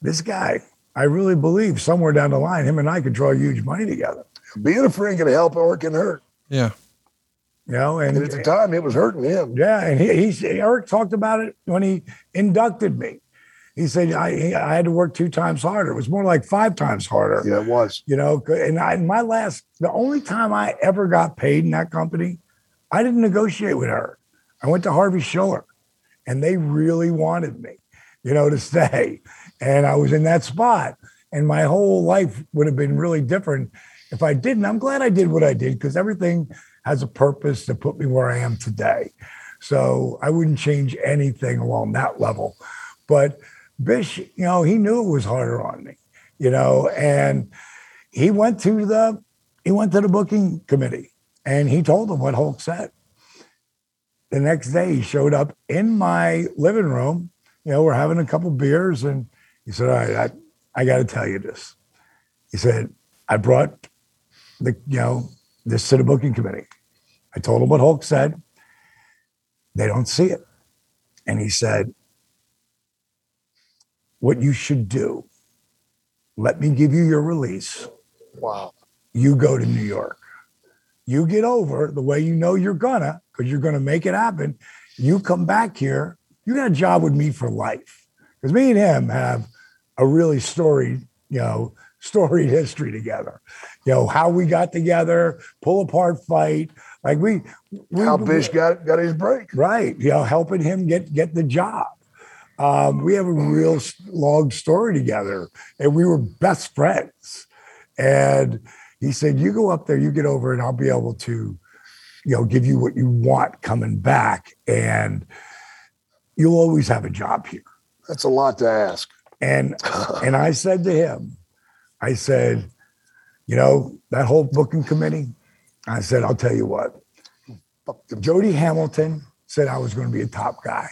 this guy, I really believe somewhere down the line, him and I could draw huge money together. Being a friend can help or can hurt. Yeah. You know, and, And at the time, it was hurting him. Yeah, and he, he Eric talked about it when he inducted me. He said I he- I had to work two times harder. It was more like five times harder. Yeah, it was. You know, and I, my last, the only time I ever got paid in that company, I didn't negotiate with her. I went to Harvey Schiller, and they really wanted me, you know, to stay. And I was in that spot, and my whole life would have been really different if I didn't. I'm glad I did what I did because everything has a purpose to put me where I am today. So I wouldn't change anything along that level. But Bish, you know, he knew it was harder on me, you know, and he went to the he went to the booking committee and he told them what Hulk said. The next day he showed up in my living room. You know, we're having a couple beers and he said, All right, I, I gotta tell you this. He said, I brought the, you know, this to the booking committee. I told him what Hulk said. They don't see it. And he said, What you should do, let me give you your release. Wow. You go to New York. You get over the way you know you're gonna, because you're gonna make it happen. You come back here, you got a job with me for life. Because me and him have a really storied, you know, storied history together. You know, how we got together, pull apart fight. Like we, we How Bish got got his break. right you know helping him get get the job um, we have a real long story together and we were best friends and he said you go up there you get over and i'll be able to you know give you what you want coming back and you'll always have a job here That's a lot to ask. and and i said to him i said you know that whole booking committee i said i'll tell you what Jody Hamilton said I was going to be a top guy.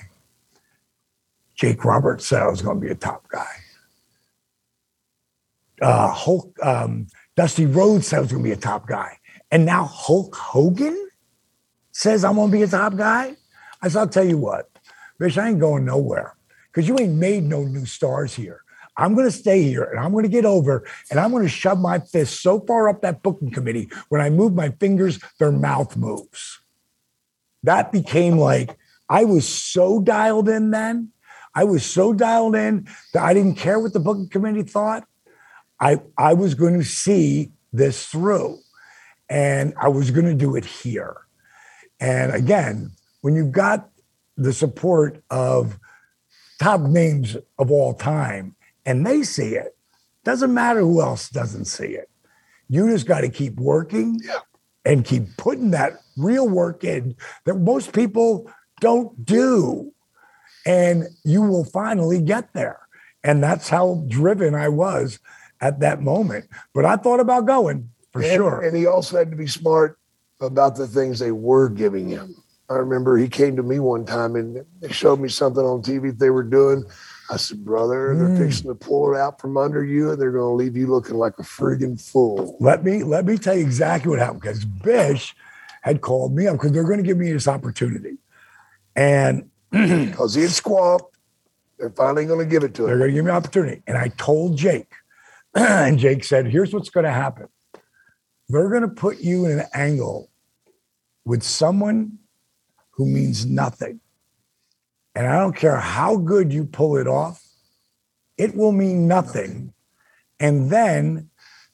Jake Roberts said I was going to be a top guy. Uh, Hulk, um, Dusty Rhodes said I was going to be a top guy. And now Hulk Hogan says I'm going to be a top guy. I said, I'll tell you what, bitch, I ain't going nowhere because you ain't made no new stars here. I'm going to stay here and I'm going to get over and I'm going to shove my fist so far up that booking committee when I move my fingers, their mouth moves that became like I was so dialed in then. I was so dialed in that I didn't care what the booking committee thought. I I was going to see this through, and I was going to do it here. And again, when you've got the support of top names of all time, and they see it, doesn't matter who else doesn't see it. You just got to keep working and keep putting that real work in that most people don't do. And you will finally get there. And that's how driven I was at that moment. But I thought about going for and, sure. And he also had to be smart about the things they were giving him. I remember he came to me one time and they showed me something on TV that they were doing. I said, brother, they're Mm. fixing to pull it out from under you, and they're going to leave you looking like a friggin' fool. Let me let me tell you exactly what happened because Bish had called me up because they're going to give me this opportunity, and Because he had squawked, they're finally going to give it to him. they're going to give me an opportunity. And I told Jake, and Jake said, "Here's what's going to happen. They're going to put you in an angle with someone who means nothing, and I don't care how good you pull it off, it will mean nothing, and then."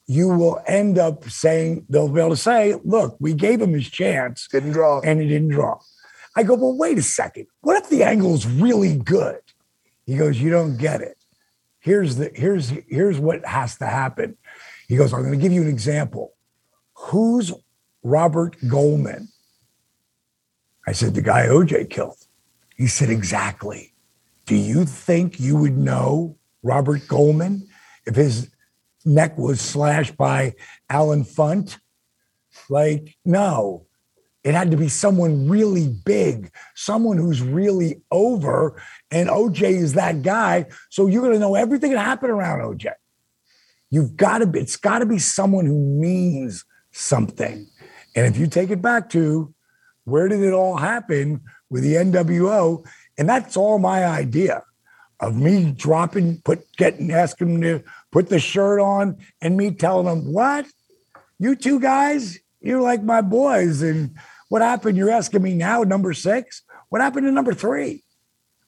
You will end up saying, they'll be able to say, look, we gave him his chance Didn't draw. and he didn't draw. I go, well, wait a second. What if the angle is really good? He goes, you don't get it. Here's the here's here's what has to happen. He goes, I'm going to give you an example. Who's Robert Goldman? I said, the guy OJ killed. He said, exactly. Do you think you would know Robert Goldman if his neck was slashed by Allen Funt? Like, no. It had to be someone really big, someone who's really over. And OJ is that guy. So you're going to know everything that happened around OJ. You've got to be, it's got to be someone who means something. And if you take it back to where did it all happen with the NWO? And that's all my idea of me dropping, put getting asking them to put the shirt on and me telling them, what? You two guys, you're like my boys. And what happened? You're asking me now, number six? What happened to number three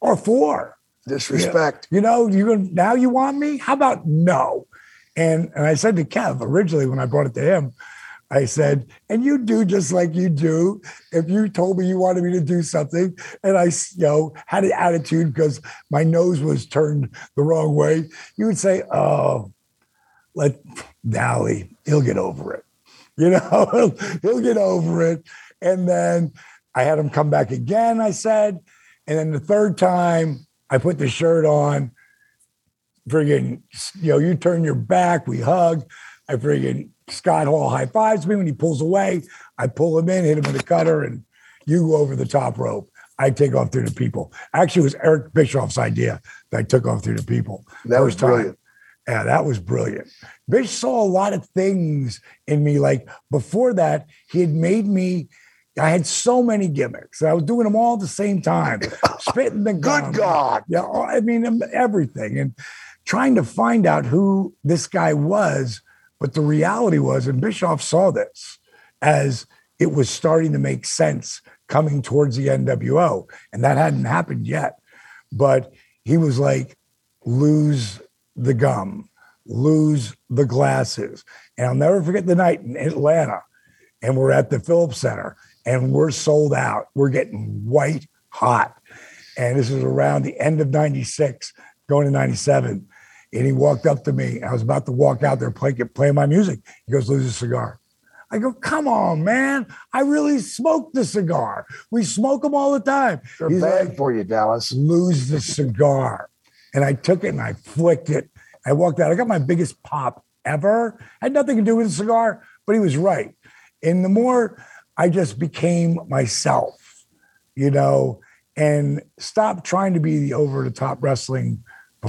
or four? Disrespect. You know, you now you want me? How about no? And and I said to Kev originally when I brought it to him, I said, and you do just like you do. If you told me you wanted me to do something, and I, you know, had an attitude because my nose was turned the wrong way, you would say, "Oh, let Dally, he'll get over it." You know, he'll, get over it. And then I had him come back again. I said, and then the third time I put the shirt on. Friggin', you know, you turn your back, we hug. I friggin' Scott Hall high fives me when he pulls away. I pull him in, hit him with a cutter, and you go over the top rope. I take off through the people. Actually, it was Eric Bischoff's idea that I took off through the people. That was First time. brilliant. Yeah, that was brilliant. Bish saw a lot of things in me. Like before that, he had made me. I had so many gimmicks. I was doing them all at the same time, spitting the gum. Good God. Yeah, I mean everything, and trying to find out who this guy was. But the reality was, and Bischoff saw this as it was starting to make sense coming towards the NWO, and that hadn't happened yet. But he was like, lose the gum, lose the glasses. And I'll never forget the night in Atlanta, and we're at the Phillips Center, and we're sold out. We're getting white hot. And this is around the end of 96, going to 97. And he walked up to me. I was about to walk out there play, playing my music. He goes, lose a cigar. I go, come on, man. I really smoked the cigar. We smoke them all the time. They're He's bad like, for you, Dallas. lose the cigar. And I took it and I flicked it. I walked out. I got my biggest pop ever. Had nothing to do with the cigar, but he was right. And the more I just became myself, you know, and stopped trying to be the over the top wrestling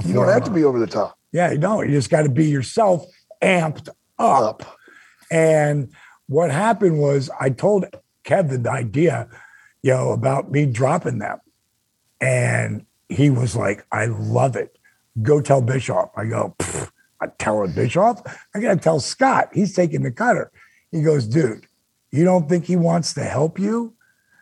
You don't have to be over the top. Yeah, you don't. You just got to be yourself amped up. Up. And what happened was I told Kevin the idea, you know, about me dropping them. And he was like, I love it. Go tell Bischoff. I go, I tell Bischoff. I gotta tell Scott. He's taking the cutter. He goes, dude, you don't think he wants to help you?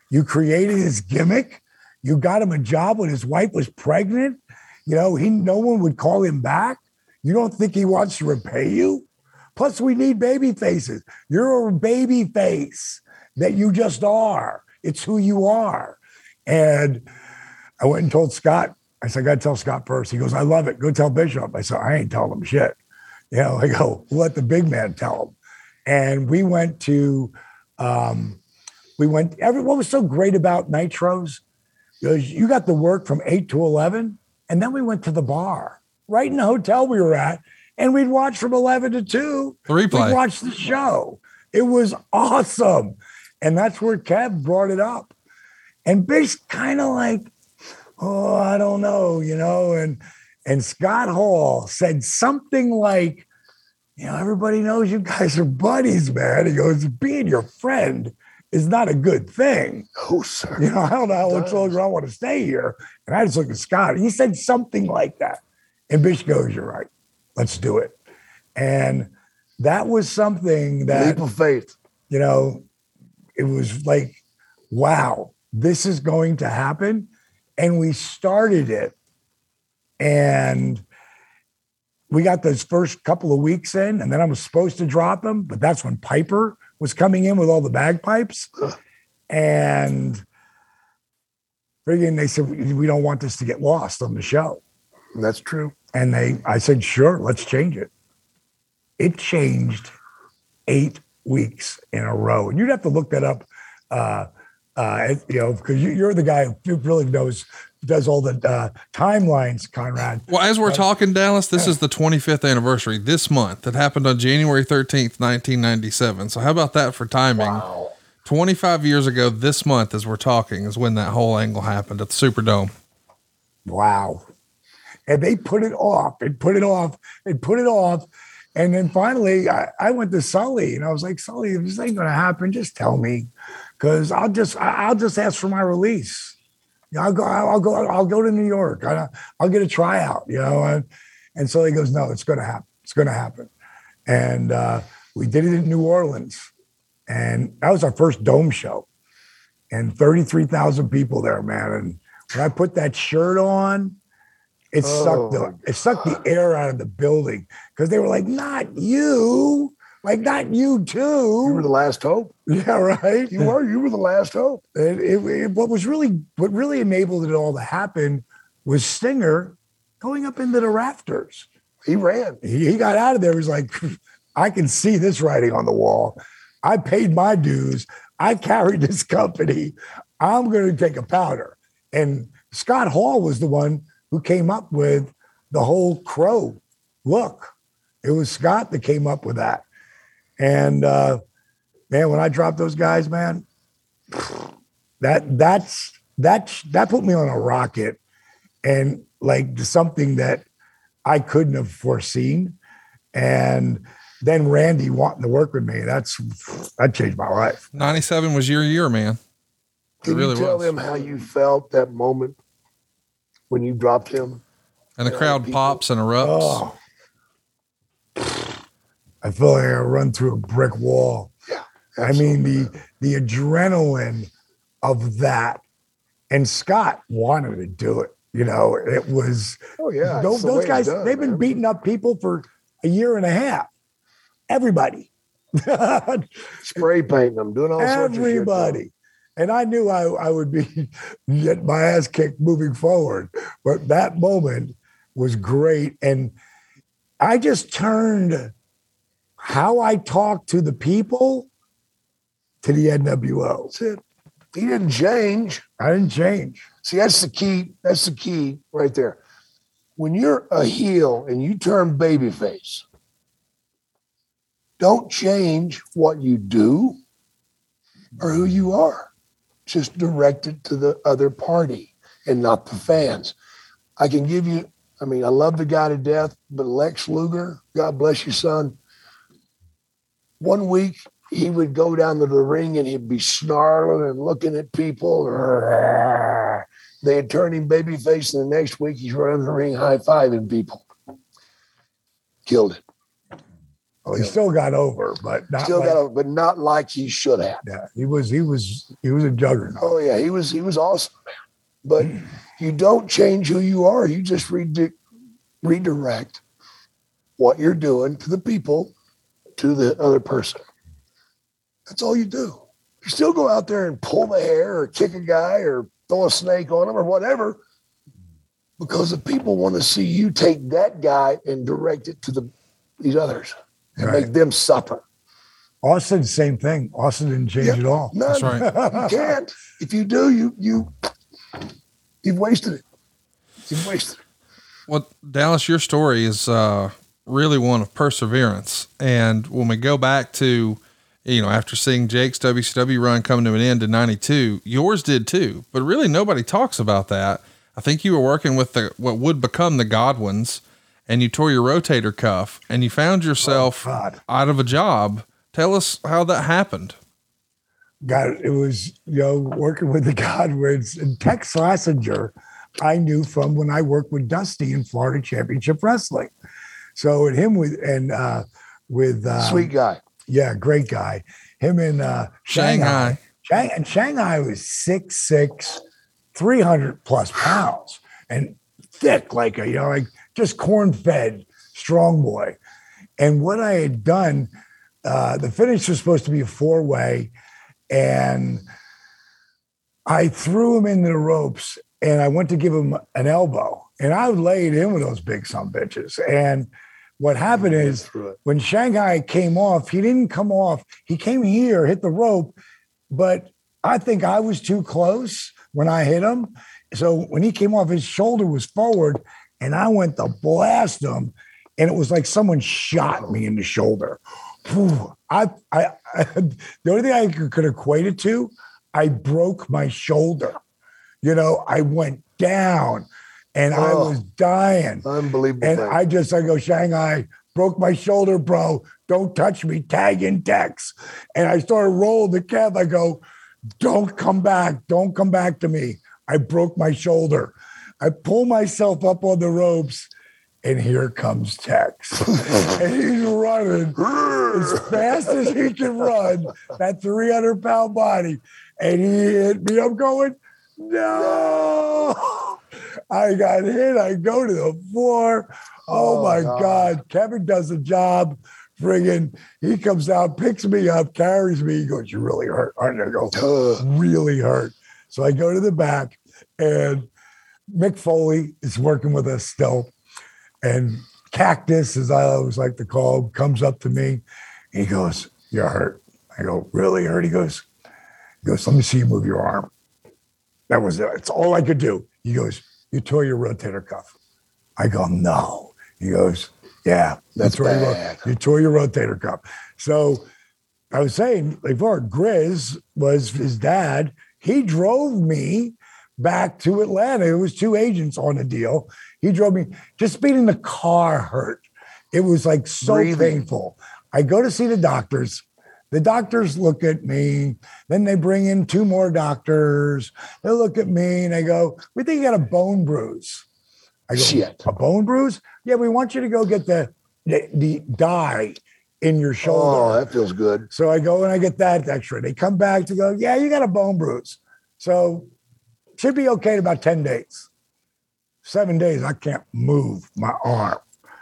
You created his gimmick. You got him a job when his wife was pregnant. You know, he no one would call him back. You don't think he wants to repay you? Plus, we need baby faces. You're a baby face that you just are. It's who you are. And I went and told Scott. I said, I got to tell Scott first. He goes, I love it. Go tell Bischoff. I said, I ain't telling him shit. You know, I go, let the big man tell him. And we went to, um, we went, every, what was so great about Nitros was you got the work from 8 to 11. And then we went to the bar right in the hotel we were at. And we'd watch from 11 to 2. The replay. We'd watch the show. It was awesome. And that's where Kev brought it up. And Bish kind of like, oh, I don't know, you know. And And Scott Hall said something like, you know, everybody knows you guys are buddies, man. He goes, being your friend is not a good thing. Oh, sir. You know, I don't know how much longer I want to stay here. And I just look at Scott. He said something like that. And Bish goes, You're right. Let's do it. And that was something that Leap of faith. you know, it was like, wow, this is going to happen. And we started it. And we got those first couple of weeks in, and then I was supposed to drop them, but that's when Piper was coming in with all the bagpipes. And friggin' they said, we don't want this to get lost on the show. That's true. And they, I said, sure, let's change it. It changed eight weeks in a row. And you'd have to look that up, uh, uh, you know, because you're the guy who really knows, does all the uh, timelines, Conrad. Well, as we're talking, Dallas, this is the 25th anniversary this month. That happened on January 13th, 1997. So, how about that for timing? 25 years ago this month, as we're talking, is when that whole angle happened at the Superdome. Wow. And they put it off and put it off and put it off. And then finally, I, I went to Sully and I was like, Sully, if this ain't going to happen, just tell me. Cause I'll just, I'll just ask for my release. You know, I'll go, I'll go, I'll go to New York. I, I'll get a tryout, you know? And, and so he goes, no, it's going to happen. It's going to happen. And uh, we did it in New Orleans. And that was our first dome show. And 33,000 people there, man. And when I put that shirt on, it sucked Oh, the it sucked the air out of the building because they were like, "Not you, like not you too. You were the last hope. yeah, right. You were. You were the last hope. It, it, it- what was really what really enabled it all to happen was Stinger going up into the rafters. He ran. He, he got out of there. He was like, "I can see this writing on the wall. I paid my dues. I carried this company. I'm going to take a powder." And Scott Hall was the one who came up with the whole crow look. It was Scott that came up with that. And uh, man, when I dropped those guys, man, that that's that that put me on a rocket and like something that I couldn't have foreseen. And then Randy wanting to work with me, that's that changed my life. 97 was your year, man. It Can really you tell was. them how you felt that moment when you dropped him? And the crowd pops and erupts. Oh. I feel like I run through a brick wall. Yeah. I mean the the adrenaline of that. And Scott wanted to do it. You know, it was Oh yeah, those, those guys, done, they've been man. beating up people for a year and a half. Everybody. spray painting them, doing all sorts of shit. to 'em. Everybody. And I knew I, I would be getting my ass kicked moving forward. But that moment was great. And I just turned how I talked to the people to the NWO. That's it. He didn't change. I didn't change. See, that's the key. That's the key right there. When you're a heel and you turn babyface, don't change what you do or who you are. Just direct it to the other party and not the fans. I can give you, I mean, I love the guy to death, but Lex Luger, God bless you, son. One week he would go down to the ring and he'd be snarling and looking at people. They had turned him babyface, and the next week he's running the ring high fiving people. Killed it. Well, he still got over, but not Still like, got, a, but not like he should have. yeah, he was he was he was a juggernaut. Oh yeah, he was he was awesome, but you don't change who you are. You just redi- redirect what you're doing to the people, to the other person. That's all you do. You still go out there and pull the hair or kick a guy or throw a snake on him or whatever, because the people want to see you take that guy and direct it to the these others and Right. make them suffer. Austin, same thing. Austin didn't change Yeah. at all. None. That's right. You can't. If you do, you you you've wasted it. You've wasted it. Well, Dallas, your story is uh, really one of perseverance. And when we go back to, you know, after seeing Jake's WCW run come to an end in 92, yours did too. But really, nobody talks about that. I think you were working with the what would become the Godwins, and you tore your rotator cuff, and you found yourself oh, God. out of a job. Tell us how that happened. got it was you know working with the Godwins and Tex Slazenger, I knew from when I worked with Dusty in Florida Championship Wrestling. So and him with and uh with uh Sweet guy. yeah, great guy. Him in uh Shanghai. Shanghai. And Shanghai was six six, 300 plus pounds and thick, like a, you know, like just corn fed, strong boy. And what I had done, uh, the finish was supposed to be a four way, and I threw him into the ropes and I went to give him an elbow. And I laid in with those big some bitches. And what happened is when Shanghai came off, he didn't come off. He came here, hit the rope, but I think I was too close when I hit him. So when he came off, his shoulder was forward, and I went to blast him, and it was like someone shot me in the shoulder. I, I, I the only thing I could, could equate it to, I broke my shoulder. You know, I went down, and I Oh. was dying. Unbelievable. And thing. I just I go Shanghai broke my shoulder, bro. Don't touch me. Tag in Tex. And I started rolling the cab. I go, don't come back. Don't come back to me. I broke my shoulder. I pull myself up on the ropes, and here comes Tex. and he's running as fast as he can run, that 300 pound body. And he hit me. I'm going, no. I got hit. I go to the floor. Oh, Oh, my God. God. Kevin does a job. Friggin', he comes out, picks me up, carries me. He goes, You really hurt, aren't you? I go, Ugh. really hurt. So I go to the back, and Mick Foley is working with us still. And Cactus, as I always like to call him, comes up to me. He goes, You're hurt. I go, Really hurt? He goes, he goes, Let me see you move your arm. That was it. It's all I could do. He goes, You tore your rotator cuff. I go, No. He goes, Yeah, That's you your, you tore your rotator cuff. So I was saying before, Grizz was his dad. He drove me back to Atlanta. It was two agents on a deal. He drove me, just being in the car hurt. It was like so painful. I go to see the doctors. The doctors look at me. Then they bring in two more doctors. They look at me and they go, We think you got a bone bruise. I go, Shit. A bone bruise? Yeah, we want you to go get the, the, the dye in your shoulder. Oh, that feels good. So I go and I get that x-ray. They come back to go, yeah, you got a bone bruise. So should be okay in about 10 days. Seven days, I can't move my arm.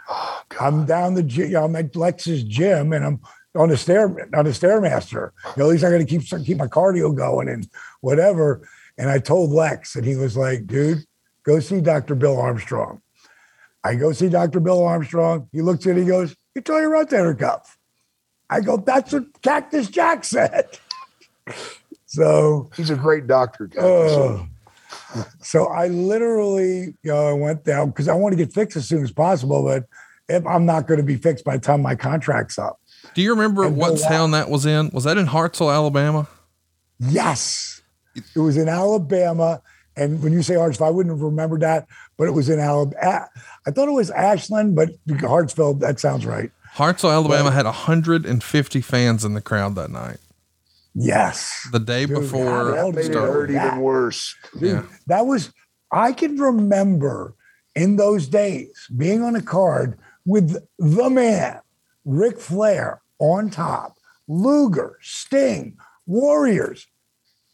Oh, I'm down the gym, I'm at Lex's gym and I'm on the stair on the stairmaster. You know, at least I gotta keep keep my cardio going and whatever. And I told Lex, and he was like, dude, go see Dr. Bill Armstrong. I go see Dr. Bill Armstrong. He looks at it, he goes, You tore your rotator cuff. I go, That's what Cactus Jack said. So, He's a great doctor. guy. uh, so I literally, you know, I went down because I want to get fixed as soon as possible, but if I'm not going to be fixed by the time my contract's up. Do you remember And what town that was in? Was that in Hartselle, Alabama? Yes, it was in Alabama. And when you say Hartsville, I wouldn't have remembered that, but it was in Alabama. I thought it was Ashland, but Hartsville, that sounds right. Hartselle, Alabama had 150 fans in the crowd that night. Yes. The day Dude, before how that made it started. hurt that. even worse. Dude, Yeah. that was, I can remember in those days being on a card with the man, Ric Flair on top, Luger, Sting, Warriors,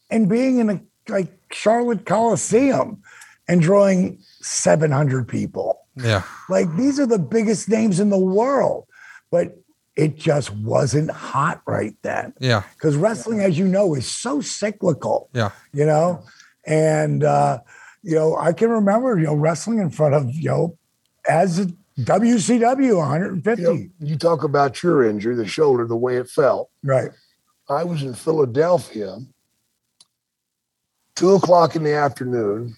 and being in a like Charlotte Coliseum and drawing 700 people. Yeah. Like these are the biggest names in the world, but it just wasn't hot right then Yeah. because wrestling, as you know, is so cyclical Yeah. you know and uh you know i can remember you know wrestling in front of you know as a wcw 150 You, know, you talk about your injury, the shoulder, the way it felt. right I was in Philadelphia, two o'clock in the afternoon,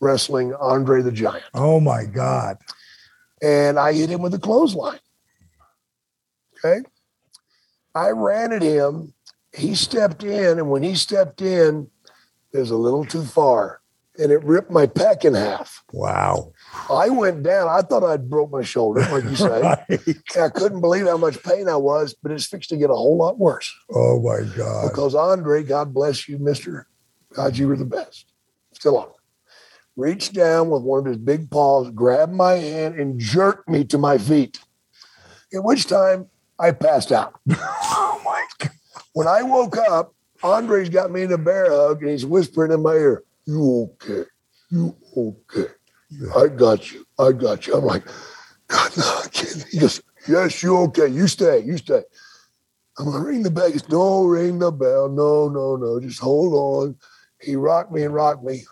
wrestling Andre the Giant. oh my god and I hit him with a clothesline. Okay. I ran at him. He stepped in, and when he stepped in, it was a little too far. and it ripped my pec in half. Wow. I went down. I thought I'd broke my shoulder, like you say. Right. I couldn't believe how much pain I was, but it's fixed to get a whole lot worse. Oh my God. Because Andre, God bless you, Mister, God, you were the best. Still are. Reached down with one of his big paws, grabbed my hand, and jerked me to my feet. At which time I passed out. Oh my God. When I woke up, Andre's got me in a bear hug and he's whispering in my ear, You okay? You okay? I got you. I got you. I'm like, God, no, I can't. He goes, Yes, you okay. You stay. You stay. I'm gonna ring the bell. He goes, Don't ring the bell. No, no, no. Just hold on. He rocked me and rocked me.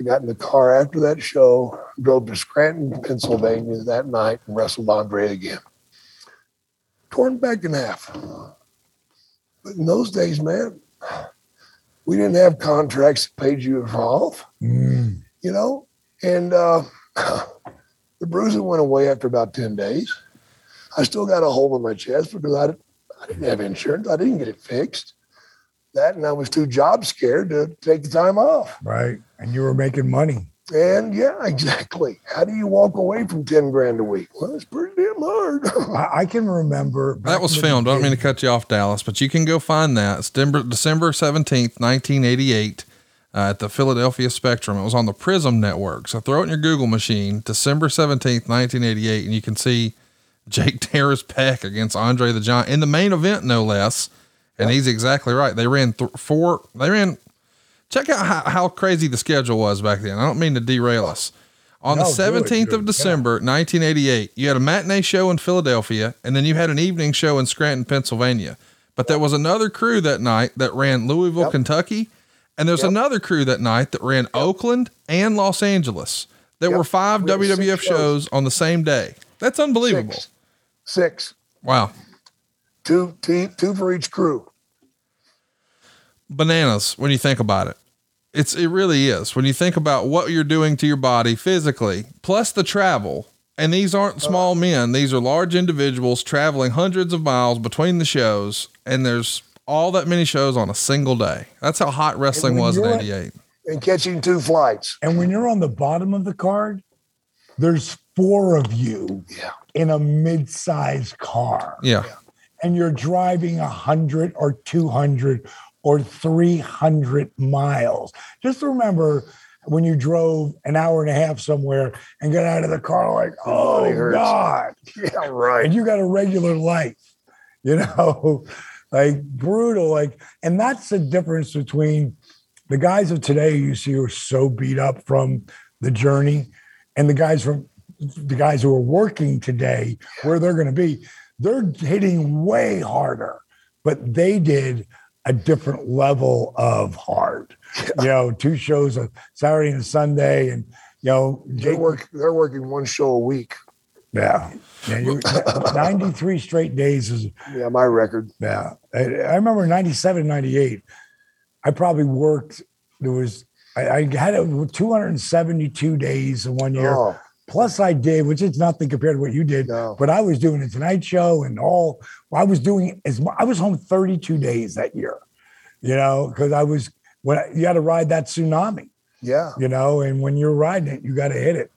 I got in the car after that show, drove to Scranton, Pennsylvania that night, and wrestled Andre again. Torn back in half. But in those days, man, we didn't have contracts that paid you off, Mm. you know? And uh, the bruising went away after about 10 days. I still got a hole in my chest because I, I didn't have insurance. I didn't get it fixed. That and I was too job scared to take the time off. Right. And you were making money. And yeah, exactly. How do you walk away from 10 grand a week? Well, it's pretty damn hard. I, I can remember That was filmed. I don't mean to cut you off, Dallas, but you can go find that. It's December, December 17th, 1988, uh, at the Philadelphia Spectrum. It was on the Prism Network. So throw it in your Google machine, December 17th, 1988, and you can see Jake Terrace Peck against Andre the Giant in the main event, no less. And he's exactly right. They ran th- four, they ran, check out how, how crazy the schedule was back then. I don't mean to derail us. On No, the do it, 17th do it. of December, 1988, you had a matinee show in Philadelphia, and then you had an evening show in Scranton, Pennsylvania. But there was another crew that night that ran Louisville, Yep. Kentucky, and there's another crew that night that ran Oakland and Los Angeles. There Yep. were five We WWF shows. shows. on the same day. That's unbelievable. Six. Six. Wow. Two, two, two for each crew. bananas when you think about it. It's it really is when you think about what you're doing to your body physically, plus the travel. And these aren't uh-huh. small men; these are large individuals traveling hundreds of miles between the shows. And there's all that many shows on a single day. That's how hot wrestling was in '88. and catching two flights. And when you're on the bottom of the card, there's four of you Yeah. in a mid-sized car. Yeah, and you're driving a 100 or 200 or 300 miles. Just remember when you drove an hour and a half somewhere and got out of the car like, oh body. God. Yeah, right. And you got a regular life, you know, like brutal. Like, and that's the difference between the guys of today you see who are so beat up from the journey and the guys from the guys who are working today where they're going to be they're hitting way harder but they did a different level of hard you know two shows a saturday and a sunday and you know They work. They're working one show a week. Yeah, yeah you, 93 straight days is Yeah, my record. yeah. I, I remember 97, 98. I probably worked, there was, I, I had it 272 days in one year. Oh, Plus, I did, which is nothing compared to what you did, No. but I was doing a Tonight Show and all, I was doing as I was home 32 days that year, you know, because I was, when I, you had to ride that tsunami, yeah. you know, and when you're riding it, you got to hit it.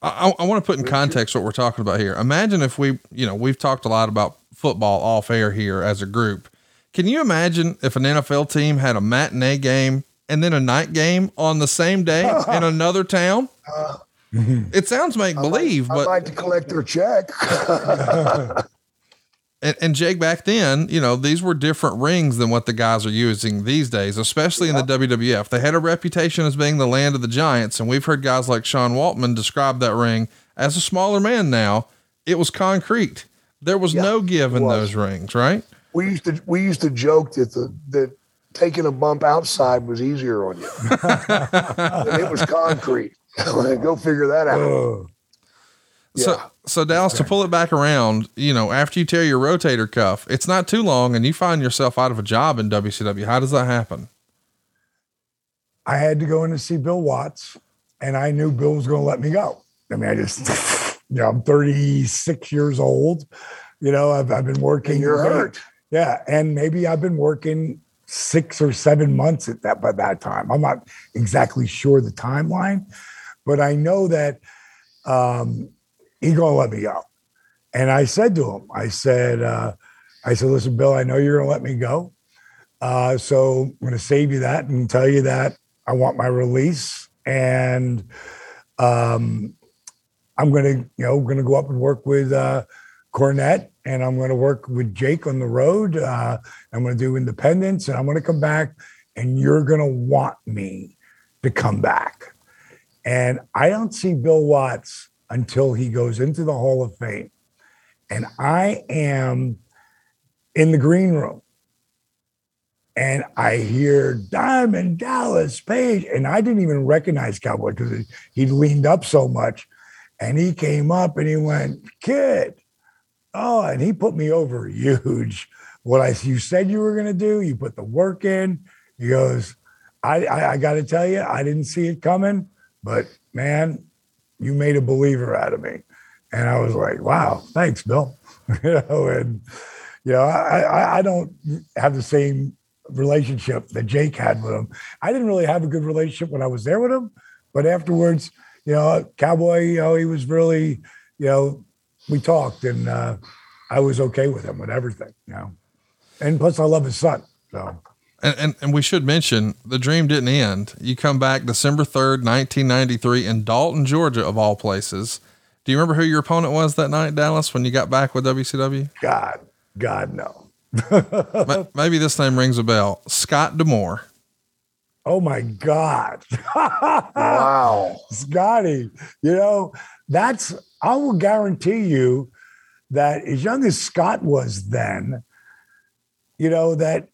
I, I want to put in context what we're talking about here. Imagine if we, you know, we've talked a lot about football off air here as a group. Can you imagine if an NFL team had a matinee game and then a night game on the same day in another town? Uh, it sounds make believe, but. I'd like to collect their check. and, and Jake back then, you know, these were different rings than what the guys are using these days, especially in the WWF. They had a reputation as being the land of the giants, and we've heard guys like Sean Waltman describe that ring as a smaller man now. It was concrete. There was no give in those rings, right? we used to we used to joke that the that taking a bump outside was easier on you. It was concrete. Go figure that out. So, so Dallas, to pull it back around, you know, after you tear your rotator cuff, it's not too long, and you find yourself out of a job in WCW. How does that happen? I had to go in to see Bill Watts, and I knew Bill was going to let me go. I mean, I just, you know, I'm 36 years old. You know, I've, I've been working. You're hurt. Yeah. And maybe I've been working six or seven months at that by that time. I'm not exactly sure the timeline, but I know that um, he gonna let me go. And I said to him, I said, uh, I said, listen, Bill, I know you're gonna let me go. Uh, so I'm gonna save you that and tell you that I want my release. And um, I'm gonna, you know, gonna go up and work with uh, Cornette and I'm to work with Jake on the road. Uh, I'm to do independence, and I'm to come back, and you're to want me to come back. And I don't see Bill Watts until he goes into the Hall of Fame. And I am in the green room. And I hear Diamond Dallas Page. And I didn't even recognize Cowboy because he leaned up so much. And he came up and he went, Kid, Oh, and he put me over huge. What I you said you were going to do, you put the work in. He goes, I, I, I got to tell you, I didn't see it coming, but man, you made a believer out of me. And I was like, wow, thanks, Bill. you know, and you know, I, I, I don't have the same relationship that Jake had with him. I didn't really have a good relationship when I was there with him, but afterwards, you know, Cowboy, you know, he was really, you know, we talked and uh, I was okay with him with everything, you know. And plus, I love his son. So. And, and, and we should mention the dream didn't end. You come back December 3rd, 1993 in Dalton, Georgia, of all places. Do you remember who your opponent was that night, Dallas, when you got back with WCW? God, God, no. Maybe this name rings a bell. Scott D'Amore. Oh my God. wow. Scotty, you know, that's I will guarantee you that as young as Scott was then, you know, that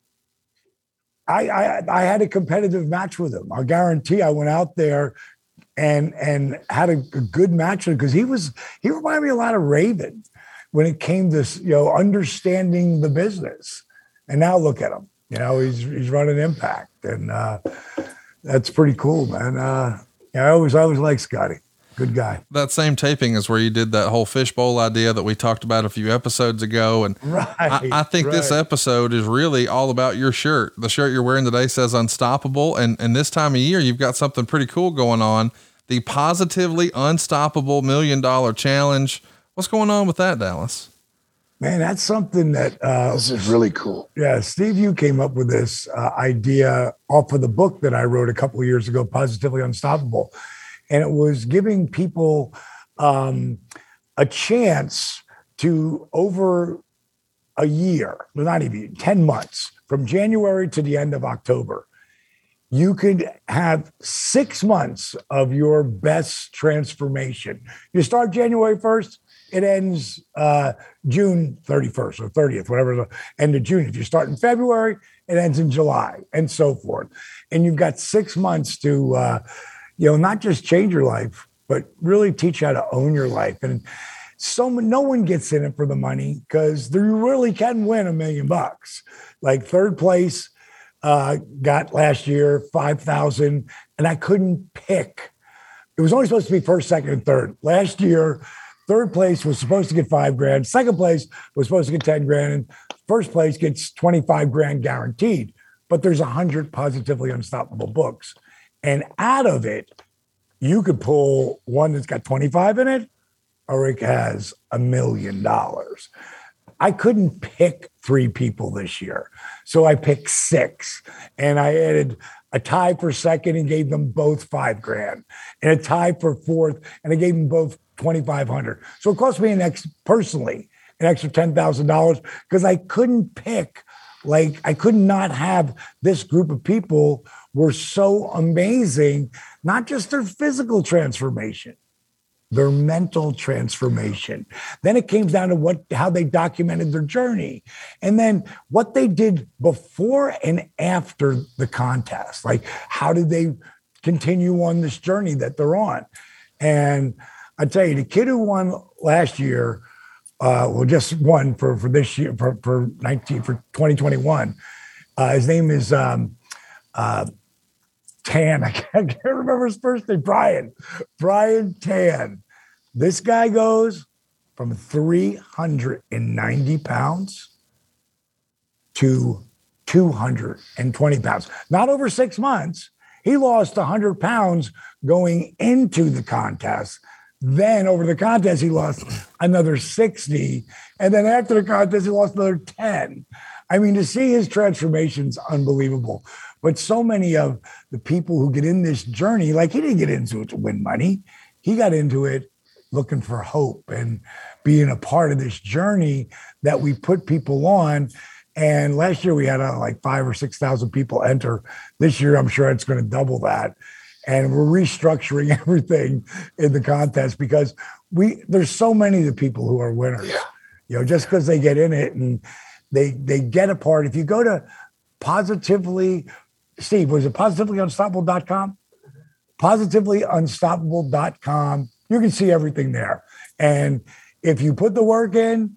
I, I, I had a competitive match with him. I guarantee I went out there and and had a, a good match because he was he reminded me a lot of Raven when it came to you know understanding the business. And now look at him. You know, he's he's running Impact, and uh, that's pretty cool, man. Uh, I always I always like Scotty. Good guy. That same taping is where you did that whole fishbowl idea that we talked about a few episodes ago. And right, I, I think right. this episode is really all about your shirt. The shirt you're wearing today says unstoppable. And, and this time of year, you've got something pretty cool going on. The positively unstoppable million dollar challenge. What's going on with that, Dallas? Man, that's something that uh, this is really cool. Yeah, Steve, you came up with this uh, idea off of the book that I wrote a couple years ago, Positively Unstoppable and it was giving people um, a chance to over a year, not even 10 months, from January to the end of October, you could have six months of your best transformation. You start January 1st, it ends uh, June 31st or 30th, whatever the end of June. If you start in February, it ends in July and so forth. And you've got six months to uh, you know, not just change your life, but really teach you how to own your life. And so no one gets in it for the money because you really can win a million bucks. Like third place uh, got last year five thousand, and I couldn't pick. It was only supposed to be first, second, and third. Last year, third place was supposed to get five grand. Second place was supposed to get ten grand, and first place gets twenty five grand guaranteed. But there's a hundred positively unstoppable books. And out of it, you could pull one that's got 25 in it, or it has a million dollars. I couldn't pick three people this year. So I picked six and I added a tie for second and gave them both five grand and a tie for fourth and I gave them both 2,500. So it cost me an ex personally, an extra $10,000 because I couldn't pick, like, I could not have this group of people were so amazing, not just their physical transformation, their mental transformation. Then it came down to what how they documented their journey. And then what they did before and after the contest. Like how did they continue on this journey that they're on? And I tell you, the kid who won last year, uh, well, just won for for this year for for 19 for 2021. Uh, his name is um, uh, Tan. I can't, I can't remember his first name. Brian. Brian Tan. This guy goes from 390 pounds to 220 pounds. Not over six months. He lost 100 pounds going into the contest. Then over the contest, he lost another 60. And then after the contest, he lost another 10. I mean, to see his transformation's unbelievable. But so many of the people who get in this journey, like he didn't get into it to win money. He got into it looking for hope and being a part of this journey that we put people on. And last year we had uh, like five or 6,000 people enter. This year, I'm sure it's going to double that. And we're restructuring everything in the contest because we there's so many of the people who are winners. Yeah. You know, just because they get in it and they they get a part. If you go to positively, Steve, was it positivelyunstoppable.com? Positivelyunstoppable.com. You can see everything there. And if you put the work in,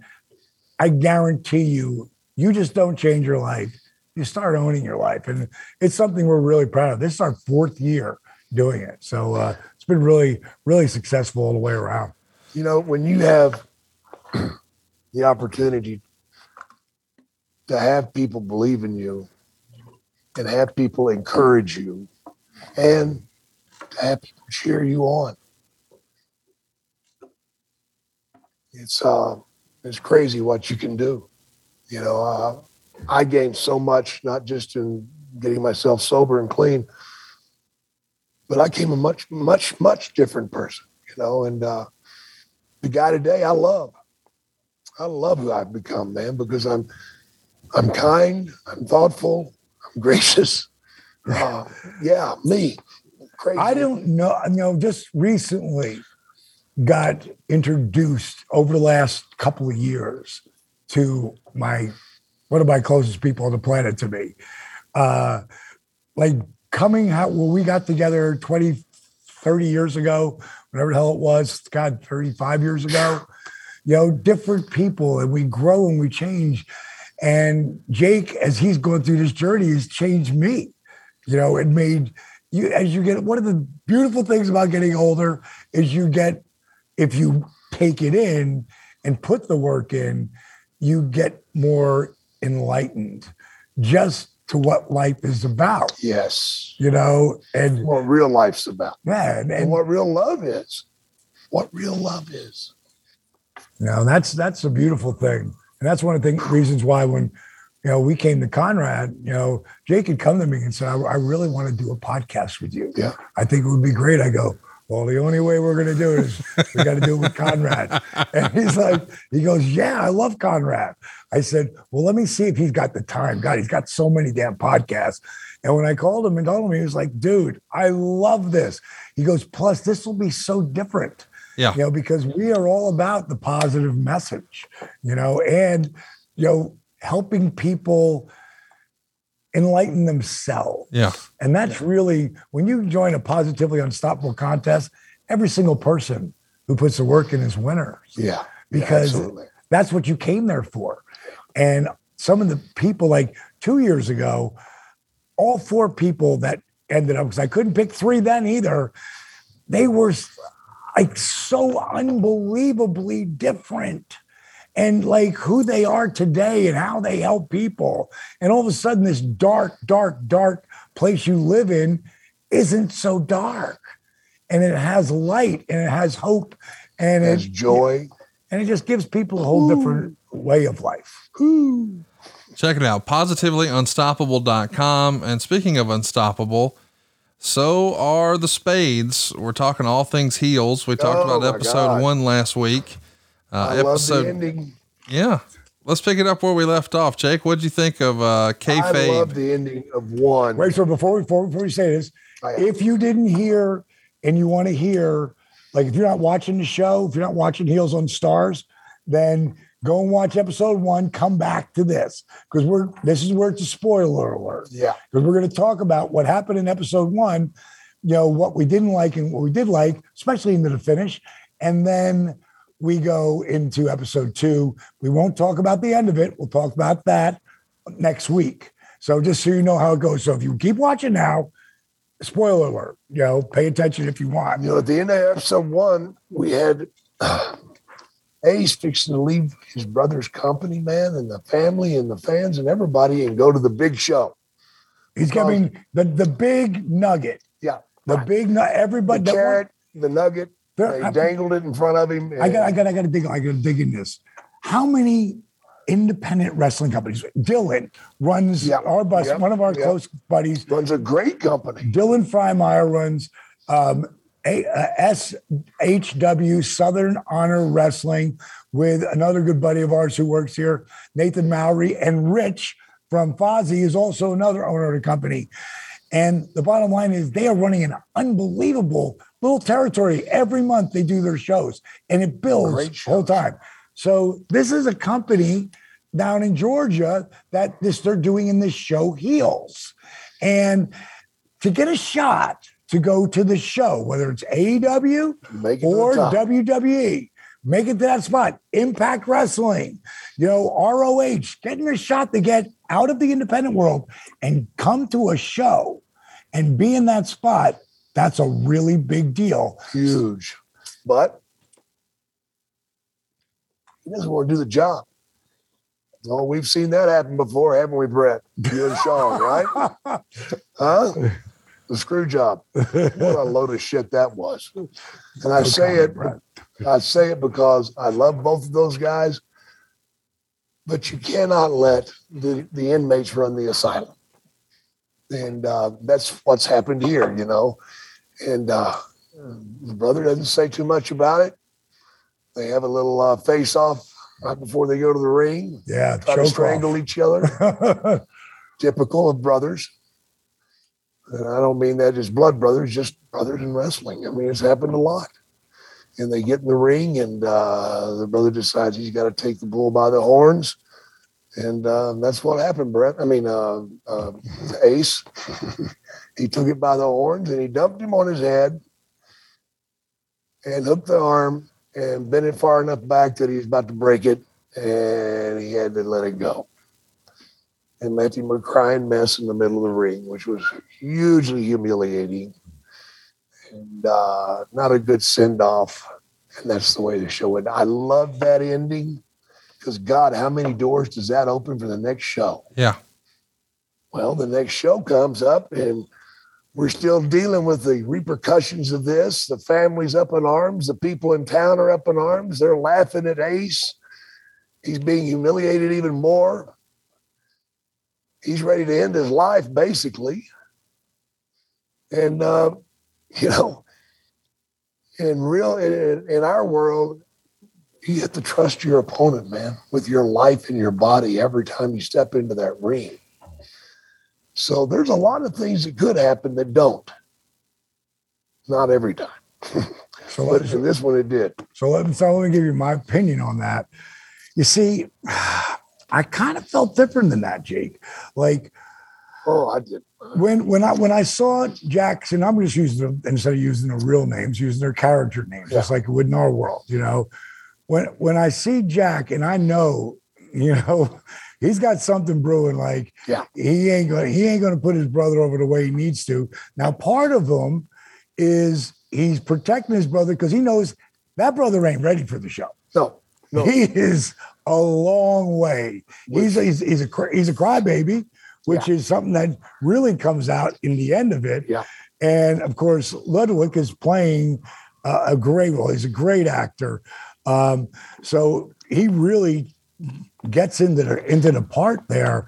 I guarantee you, you just don't change your life. You start owning your life. And it's something we're really proud of. This is our fourth year doing it. So uh, it's been really, really successful all the way around. You know, when you have the opportunity to have people believe in you and have people encourage you and have people cheer you on. It's uh it's crazy what you can do. You know, uh, I gained so much, not just in getting myself sober and clean, but I came a much, much, much different person, you know, and uh, the guy today I love. I love who I've become, man, because I'm I'm kind, I'm thoughtful, gracious. Uh, yeah, me. Crazy. I don't know. You know, just recently got introduced over the last couple of years to my one of my closest people on the planet to me. Uh, like coming out when we got together 20, 30 years ago, whatever the hell it was, God, 35 years ago, you know, different people and we grow and we change. And Jake, as he's going through this journey, has changed me. You know, it made you as you get one of the beautiful things about getting older is you get if you take it in and put the work in, you get more enlightened just to what life is about. yes. You know, and What real life's about. yeah, and, And and what real love is. What real love is. you know, that's that's a beautiful thing. And that's one of the thing, reasons why when you know we came to Conrad, you know, Jake had come to me and said, I, I really want to do a podcast with you. Yeah. I think it would be great. I go, well, the only way we're going to do it is we got to do it with Conrad. And he's like, he goes, yeah, I love Conrad. I said, well, let me see if he's got the time. God, he's got so many damn podcasts. And when I called him and told him, he was like, dude, I love this. He goes, plus, this will be so different Yeah. you know, because we are all about the positive message, you know, and you know, helping people enlighten themselves. Yeah. And that's really when you join a positively unstoppable contest, every single person who puts the work in is winners Yeah. because yeah, that's what you came there for. And some of the people, like two years ago, all four people that ended up, because I couldn't pick three then either, they were like so unbelievably different. And like who they are today and how they help people. And all of a sudden, this dark, dark, dark place you live in isn't so dark. And it has light and it has hope and There's it joy. and it just gives people a whole different way of life. Check it out, positivelyunstoppable.com. And speaking of unstoppable, so are the spades. We're talking all things heels. We talked Oh, about episode God. one last week. Uh, I love the episode, ending. yeah. Let's pick it up where we left off. Jake, what'd you think of uh, I kayfabe? love the ending of one. Wait, so before we before, before we say this, if you didn't hear and you want to hear, like if you're not watching the show, if you're not watching Heels on Starz, then go and watch episode one. Come back to this because we're this is where it's a spoiler alert. Yeah. because we're going to talk about what happened in episode one, you know, what we didn't like and what we did like, especially into the finish. And then we go into episode two. We won't talk about the end of it. We'll talk about that next week. So just so you know how it goes. So if you keep watching now, spoiler alert, you know, pay attention if you want. You know, at the end of episode one, we had Ace fixing to leave his brother's company, man, and the family and the fans and everybody and go to the big show. He's giving the the big nugget. Yeah. The big nut. Everybody. The carrot, the nugget, they dangled it in front of him. I got, I got, I got to dig. I got to dig in this. How many independent wrestling companies? Dylan runs Yeah, our bus. yeah, one of our yeah. close buddies, runs a great company. Dylan Freimeyer runs um, Uh, SHW Southern Honor Wrestling with another good buddy of ours who works here, Nathan Mowry, and Rich from Fozzy is also another owner of the company. And the bottom line is they are running an unbelievable little territory. Every month they do their shows and it builds the whole time. So this is a company down in Georgia that this they're doing in this show heels. And to get a shot to go to the show, whether it's AEW it or. WWE, make it to that spot. Impact Wrestling, you know, ROH, getting a shot to get out of the independent world and come to a show and be in that spot. That's a really big deal. huge. But he doesn't want to do the job. Oh, we've seen that happen before, haven't we, Bret? You and Shawn, right? Huh? The screw job. What a load of shit that was. And I say it. I say it because I love both of those guys, but you cannot let the, the inmates run the asylum. And uh, that's what's happened here, you know. And uh, the brother doesn't say too much about it. They have a little uh, face off right before they go to the ring, Yeah, try to strangle each other, typical of brothers. And I don't mean that as blood brothers, just brothers in wrestling. I mean, it's happened a lot. And they get in the ring, and uh, the brother decides he's got to take the bull by the horns. And uh, that's what happened, Bret. I mean, uh, uh, Ace. he took it by the horns and he dumped him on his head and hooked the arm and bent it far enough back that he was about to break it. And he had to let it go and left him a crying mess in the middle of the ring, which was hugely humiliating and uh, not a good send off. And that's the way the show ended. I love that ending because, God, how many doors does that open for the next show? Yeah. Well, the next show comes up and we're still dealing with the repercussions of this. The family's up in arms. The people in town are up in arms. They're laughing at Ace. He's being humiliated even more he's ready to end his life basically and uh, you know in real in, in our world you have to trust your opponent man with your life and your body every time you step into that ring. So there's a lot of things that could happen that don't. Not every time. So, but let, in this one it did. So, let so let me give you my opinion on that. You see, I kind of felt different than that, Jake. Like oh i did when when I when I saw Jackson, I'm just using them instead of using their real names, using their character names, just like it would in our world, you know. When when I see Jack and I know, you know, he's got something brewing, like Yeah. he ain't gonna he ain't gonna put his brother over the way he needs to. Now, part of him is he's protecting his brother because he knows that brother ain't ready for the show. no no He is a long way. He's he's he's a he's a crybaby, which is something that really comes out in the end of it. Yeah. And of course, Ludwig is playing uh, a great role. He's a great actor. Um, so he really gets into the into the part there.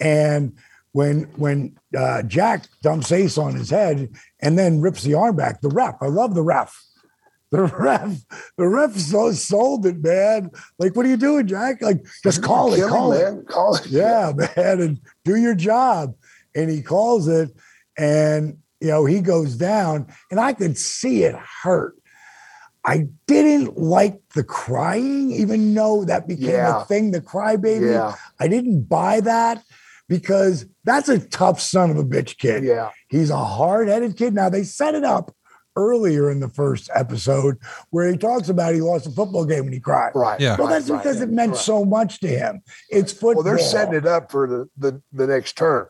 And when when uh, Jack dumps Ace on his head and then rips the arm back, the ref. I love the ref. The ref, the ref so sold it, man. Like, what are you doing, Jack? Like, just call it, call it. man call it Yeah, man, and do your job. And he calls it, and you know, he goes down, and I could see it hurt. I didn't like the crying, even though that became Yeah. a thing, the crybaby. yeah I didn't buy that because that's a tough son of a bitch kid. yeah He's a hard-headed kid. Now they set it up earlier in the first episode where he talks about he lost a football game when he cried. right Yeah. Well, that's right, because it meant right. so much to him. It's football. Well, they're setting it up for the, the, the next turn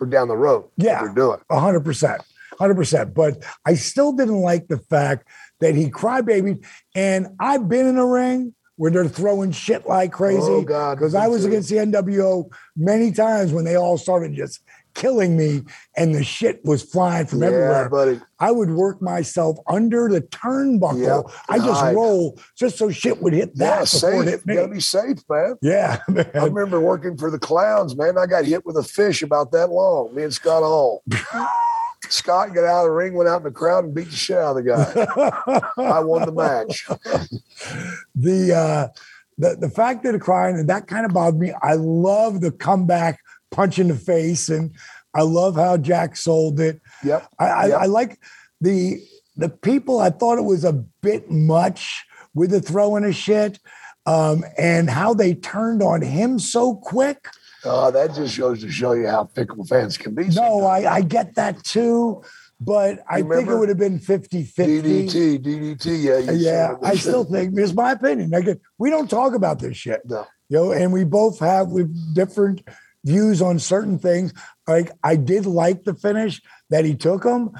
or down the road. Yeah. They're doing. A hundred percent, hundred percent. But I still didn't like the fact that he crybabied. And I've been in a ring where they're throwing shit like crazy. Oh, God, Because me I was too. against the NWO many times when they all started just killing me and the shit was flying from Yeah, everywhere. buddy. I would work myself under the turnbuckle. Yep, I just roll just so shit would hit that Yeah, before safe. it hit You gotta be safe, man. yeah, man. I remember working for the clowns, man. I got hit with a fish about that long. Me and Scott Hall. Scott got out of the ring, went out in the crowd, and beat the shit out of the guy. I won the match. the uh the the fact that it crying and that kind of bothered me. I love the comeback punch in the face, and I love how Jack sold it. Yep. I, I, Yep. I like the the people. I thought it was a bit much with the throwing of shit, um, and how they turned on him so quick. Uh, that just shows to show you how fickle fans can be. No. I, I get that too, but I think it would have been 50 50. DDT, DDT. Yeah, you Yeah. I still think it's my opinion. Again, we don't talk about this shit. No. You know, and we both have with different views on certain things. Like I did like the finish that he took him.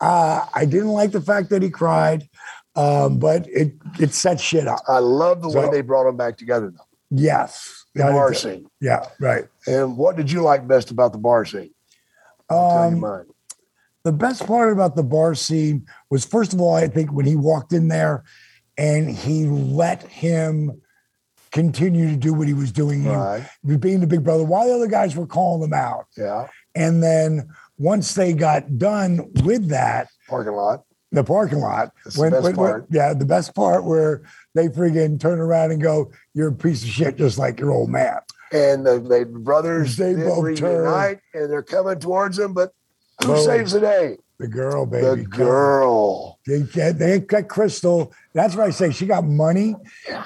Uh, I didn't like the fact that he cried, um, but it it set shit up. I love the way they brought them back together, though. Yes, The bar scene. Yeah, right. And what did you like best about the bar scene? I'll tell you Um, the best part about the bar scene was first of all, I think when he walked in there and he let him continue to do what he was doing, Right. being the big brother, while the other guys were calling him out. Yeah. And then once they got done with that, Parking lot. the parking lot, That's the best part. yeah, the best part where they friggin' turn around and go, "You're a piece of shit, just like your old man." And the, the brothers They both reunite and they're coming towards him, but who Boom. saves the day? The girl, baby. The girl. They they got Crystal. That's what I say. She got money,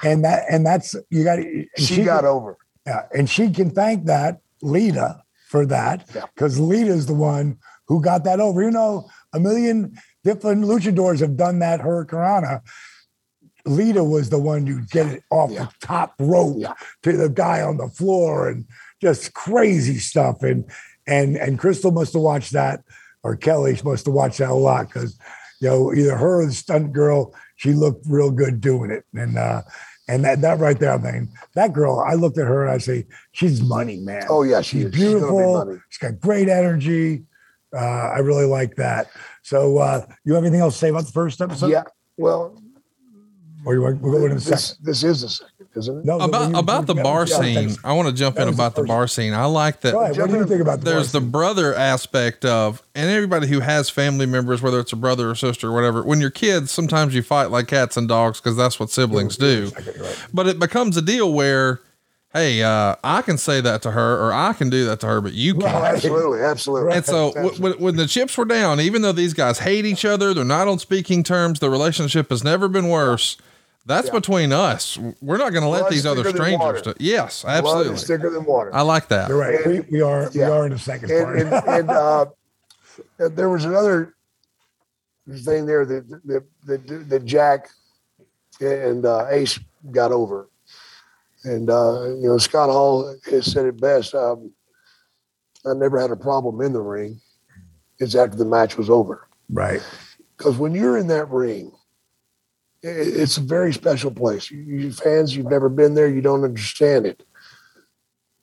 and that and that's you got. She, got over. Yeah, and she can thank that Lita for that Yeah. because Lita's the one who got that over. You know, a million different luchadors have done that Hurricanrana. Lita was the one who get it off Yeah. the top rope Yeah. to the guy on the floor and just crazy stuff. And and and Crystal must have watched that, or Kelly She must have watched that a lot because you know either her or the stunt girl, she looked real good doing it. And uh and that, that right there, I mean, that girl, I looked at her and I say, she's money, man. Oh, yeah, she she's is. She's be beautiful. She's got great energy. Uh, I really like that. So, uh, you have anything else to say about the first episode? yeah. Well, Or you want we'll go in a this, second? this is the second, isn't it? No, About you- about the bar yeah, scene. I want to jump in was the about the bar scene. I like that. Go ahead. What do you think about the bar there's the scene? brother aspect of and everybody who has family members whether it's a brother or sister or whatever when you're kids sometimes you fight like cats and dogs because that's what siblings do but it becomes a deal where hey uh, i can say that to her or i can do that to her but you Oh, can't absolutely, absolutely. and so w- when, when the chips were down even though these guys hate each other they're not on speaking terms the relationship has never been worse that's between us we're not going to let these other strangers water. do- yes Blood absolutely is thicker than water. i like that You're right. We, we are Yeah. we are in the second and, part. and, and uh, there was another thing there that that, that, that Jack and uh, Ace got over, and uh, you know Scott Hall has said it best. Um, I never had a problem in the ring. It's after the match was over right. because when you're in that ring, i- it's a very special place. You, fans, you've never been there, you don't understand it.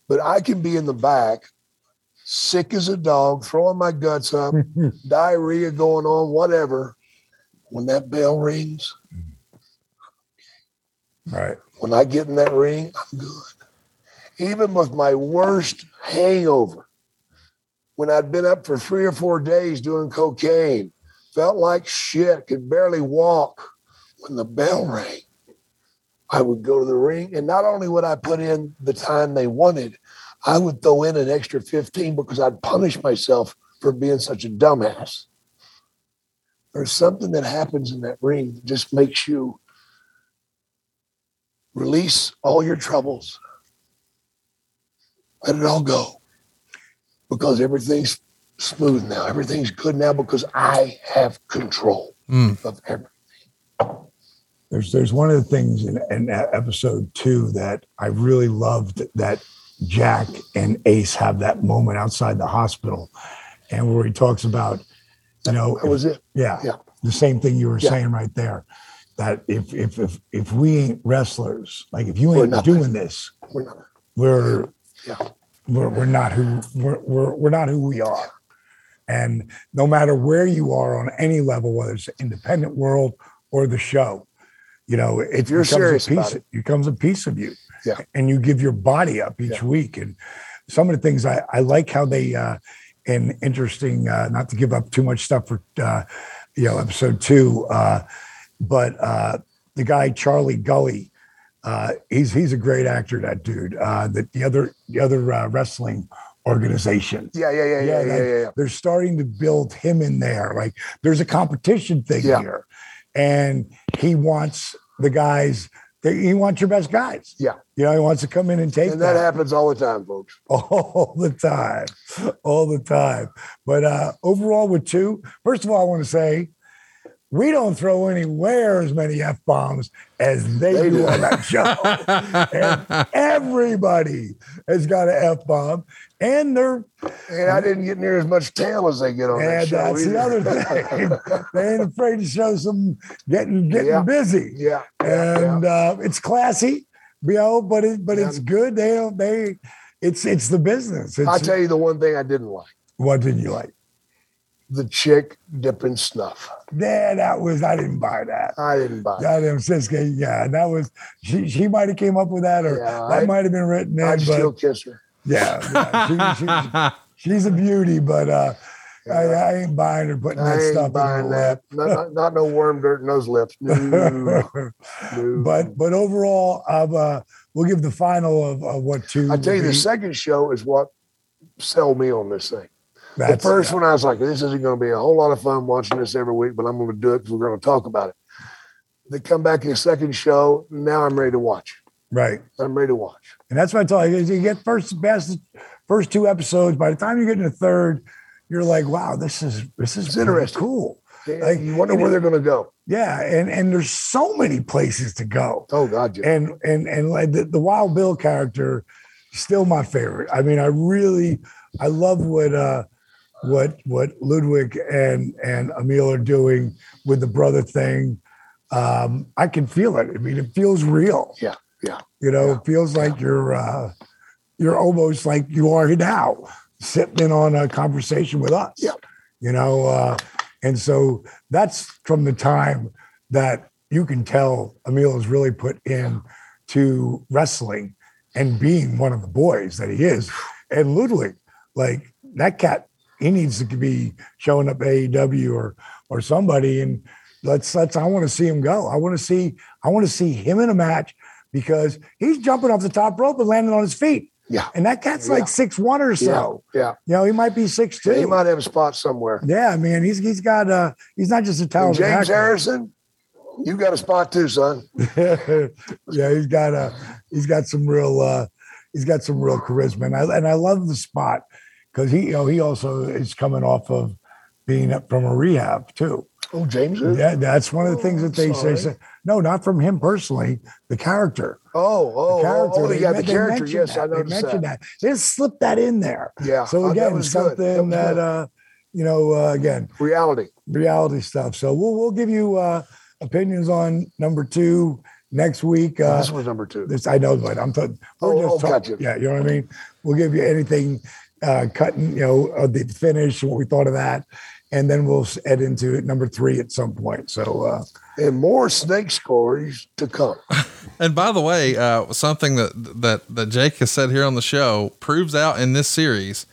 But I can be in the back, sick as a dog, throwing my guts up, diarrhea going on, whatever. When that bell rings, Right. when I get in that ring, I'm good. Even with my worst hangover, when I'd been up for three or four days doing cocaine, felt like shit, could barely walk. When the bell rang, I would go to the ring, and not only would I put in the time they wanted, I would throw in an extra 15 because I'd punish myself for being such a dumbass. There's something that happens in that ring that just makes you release all your troubles. Let it all go because everything's smooth now. Everything's good now because I have control Mm. of everything. There's there's one of the things in, in episode two that I really loved that Jack and Ace have that moment outside the hospital, and where he talks about, you know, That was it. yeah, Yeah. the same thing you were Yeah. saying right there. that if if if if we ain't wrestlers, like if you We're ain't nothing. doing this, We're not. we're Yeah. we're, we're not who we're, we're we're not who we are. And no matter where you are on any level, whether it's the independent world or the show, you know, it you're becomes a piece. about It becomes a piece of you. Yeah. And you give your body up each Yeah. week. And some of the things I, I like how they uh and interesting, uh, not to give up too much stuff for uh, you know, episode two, uh, but uh the guy Charlie Gully, uh, he's he's a great actor, that dude. Uh, the, the other the other uh, wrestling organization. Yeah, yeah, yeah, yeah, yeah, yeah. yeah. They're starting to build him in there. Like there's a competition thing Yeah. here, and he wants the guys. He wants your best guys. Yeah. you know, he wants to come in and take And that that happens all the time, folks. all the time, all the time. But uh, overall, with two, first of all, I want to say we don't throw anywhere as many f bombs as they, They do on that show. and everybody has got an f bomb, and they're And I didn't get near as much tail as they get on that and show. that's the either. other thing. they ain't afraid to show some getting getting Yeah. busy, yeah. yeah, and Uh, it's classy, you know. But it but Yeah. it's good. They don't they. It's it's the business. It's, I'll tell you the one thing I didn't like what didn't you like? The chick dipping snuff. Yeah, that was I didn't buy that. I didn't buy it. That um, Siska, yeah, that was she. She might have came up with that, or Yeah, that might have been written in. I'd still kiss her. yeah, yeah, she, she, she's a beauty, but uh, I, I ain't buying her putting I that ain't stuff buying in her that. Not, not, not no worm dirt in those lips. No, no. but but overall, I've, uh, we'll give the final of, of what two. I tell you, would the second show is what sell me on this thing. The That's- first one, I was like, this isn't going to be a whole lot of fun watching this every week, but I'm going to do it because we're going to talk about it. They come back in the second show. Now I'm ready to watch. right? I'm ready to watch. And that's what I tell you. is You get first best first two episodes. By the time you get in the third, you're like, wow, this is this is interesting. cool. And Like, you wonder where they're going to go. Yeah, and and there's so many places to go. Oh God, yeah. And and and like the, the Wild Bill character, still my favorite. I mean, I really I love what uh what what Ludwig and and Amell are doing with the brother thing. Um, I can feel it. I mean, it feels real. Yeah, yeah, You know, yeah, it feels like you're uh you're almost like you are now, sitting in on a conversation with us. Yeah. You know, uh, and so that's from the time that you can tell Amell has really put in to wrestling and being one of the boys that he is. And Ludwig, like that cat, he needs to be showing up AEW or or somebody. And let's let's I want to see him go. I want to see I want to see him in a match because he's jumping off the top rope and landing on his feet. Yeah. And that cat's Yeah. like six one or so. yeah. You know, he might be six two. He might have a spot somewhere. Yeah, man, he's he's got uh he's not just a And talented James actor. Harrison, you got a spot too, son. yeah, he's got a he's got some real uh he's got some real charisma, and I and I love the spot because he you know he also is coming off of being up from a rehab too. Oh, James. is? Yeah, that's one of the things Oh, that they sorry. say. No, not from him personally. The character. Oh, The oh, character. oh, oh, They yeah, men- the they character. Yes, that. I They mentioned that. that. They just slipped that in there. Yeah. So uh, again, that good. something was that, uh, you know, uh, again, reality. reality stuff. So we'll we'll give you uh, opinions on number two next week. Uh, this was number two. this I know, but I'm talking. We're Oh, just oh, talking. gotcha. Yeah, you know what I mean. We'll give you anything, uh, cutting, you know, of the finish, what we thought of that, and then we'll head into number three at some point. So uh, and more snake stories to come. And by the way, uh, something that that that Jake has said here on the show proves out in this series.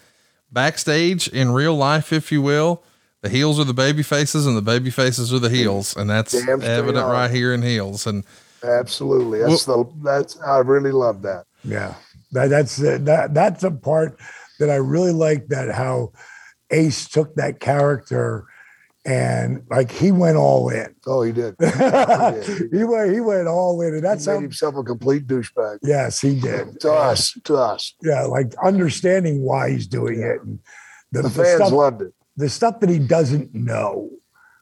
Backstage in real life, if you will, the heels are the baby faces and the baby faces are the heels, and that's Damn evident right here in heels. And Absolutely. That's the that's I really love that. yeah, that, that's uh, that that's a part that I really liked That how Ace took that character and like he went all in. Oh, he did. he went he went all in, and He that's made how. himself a complete douchebag. Yes, he did. To us, to us. yeah, like understanding why he's doing it. And the, The the fans stuff, loved it. the stuff that he doesn't know.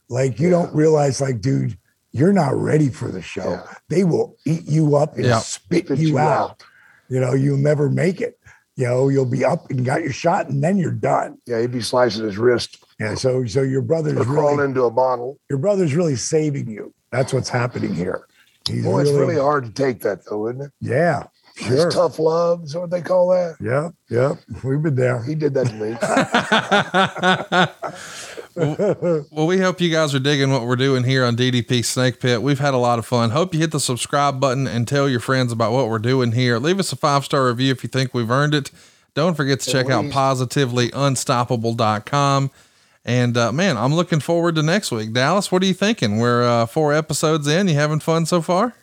Like you don't realize, like, dude, you're not ready for the show. Yeah. They will eat you up and Yeah. spit, Spit you, you out. out. You know, you'll never make it. You know, you'll be up and got your shot, and then you're done. Yeah, he'd be slicing his wrist Yeah. So so your brother's or crawling really into a bottle. your brother's really saving you. That's what's happening here. He's Boy, it's really hard to take that though, isn't it? Yeah. Sure. It's tough love. Is what they call that? Yeah. Yeah. We've been there. He did that to me. Well, we hope you guys are digging what we're doing here on DDP Snake Pit. We've had a lot of fun. Hope you hit the subscribe button and tell your friends about what we're doing here. Leave us a five star review if you think we've earned it. Don't forget to check out least. positivelyunstoppable.com. And uh, man, I'm looking forward to next week. Dallas, what are you thinking? We're uh, four episodes in. You having fun so far?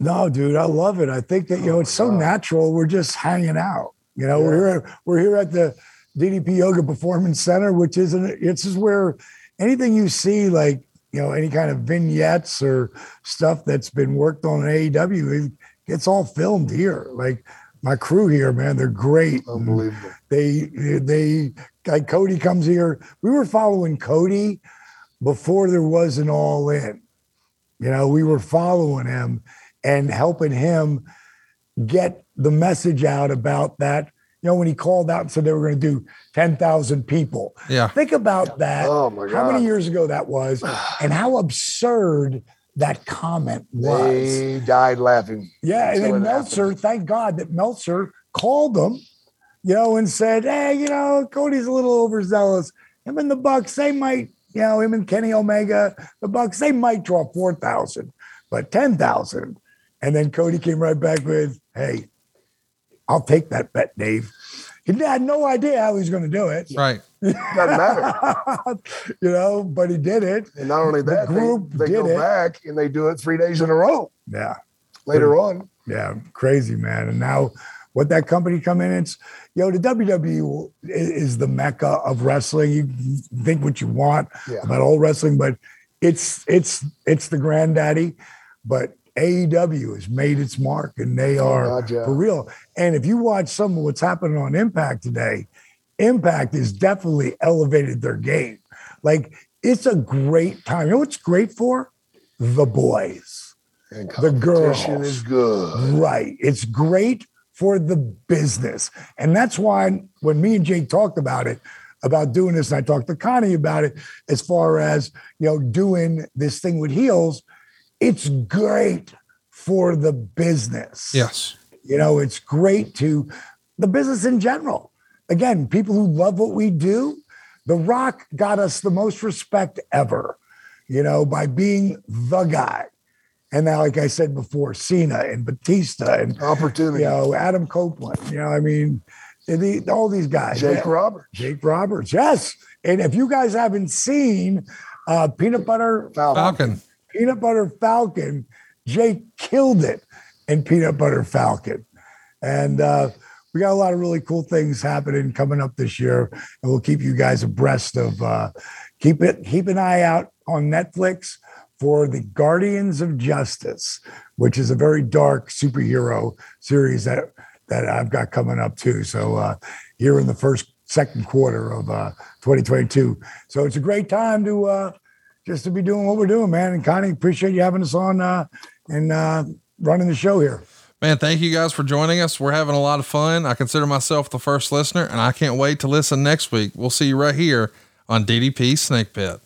No, dude, I love it. I think that you know it's so natural. We're just hanging out. You know, we're here. We're here at the DDP Yoga Performance Center, which isn't. It's is where anything you see, like you know, any kind of vignettes or stuff that's been worked on in AEW, it- it's all filmed here. Like my crew here, man, they're great. Unbelievable. They they like Cody comes here. We were following Cody before there was an all in. You know, we were following him and helping him get the message out about that. You know, when he called out and said they were going to do 10,000 people. Yeah. Think about that. Oh, my God. How many years ago that was and how absurd that comment was. They died laughing. Yeah, and until then Meltzer, happened. thank God that Meltzer called them, you know, and said, "Hey, you know, Cody's a little overzealous. Him and the Bucks, they might, you know, him and Kenny Omega, the Bucks, they might draw four thousand, but ten thousand. And then Cody came right back with, "Hey, I'll take that bet, Dave." He had no idea how he was going to do it, Right. Doesn't matter. you know, but he did it. And not only The that, group they, they did go it. back and they do it three days in a row Yeah. later on. Yeah, crazy man. And now what that company come in, it's you know the WWE is the mecca of wrestling. You think what you want Yeah. about all wrestling, but it's it's it's the granddaddy. But AEW has made its mark and they are God, yeah. for real. And if you watch some of what's happening on Impact today, Impact has definitely elevated their game. Like it's a great time. You know what's great for? The boys. And The girls. is good. Right. It's great for the business. And that's why when me and Jake talked about it, about doing this, and I talked to Connie about it, as far as you know, doing this thing with heels, it's great for the business. Yes. You know, it's great to the business in general. Again, people who love what we do, The Rock got us the most respect ever, you know, by being the guy. And now, like I said before, Cena and Batista and Opportunity. you know Adam Copeland. You know, I mean, the, all these guys. Jake Yeah. Roberts. Jake Roberts, yes. And if you guys haven't seen uh, Peanut Butter Falcon. Falcon. Peanut Butter Falcon, Jake killed it in Peanut Butter Falcon. And uh, we got a lot of really cool things happening coming up this year, and we'll keep you guys abreast of. Uh, keep it. Keep an eye out on Netflix for the Guardians of Justice, which is a very dark superhero series that that I've got coming up too. So uh, here in the first second quarter of uh, 2022. So it's a great time to uh, just to be doing what we're doing, man. And Connie, appreciate you having us on uh, and uh, running the show here. Man, thank you guys for joining us. We're having a lot of fun. I consider myself the first listener, and I can't wait to listen next week. We'll see you right here on DDP Snake Pit.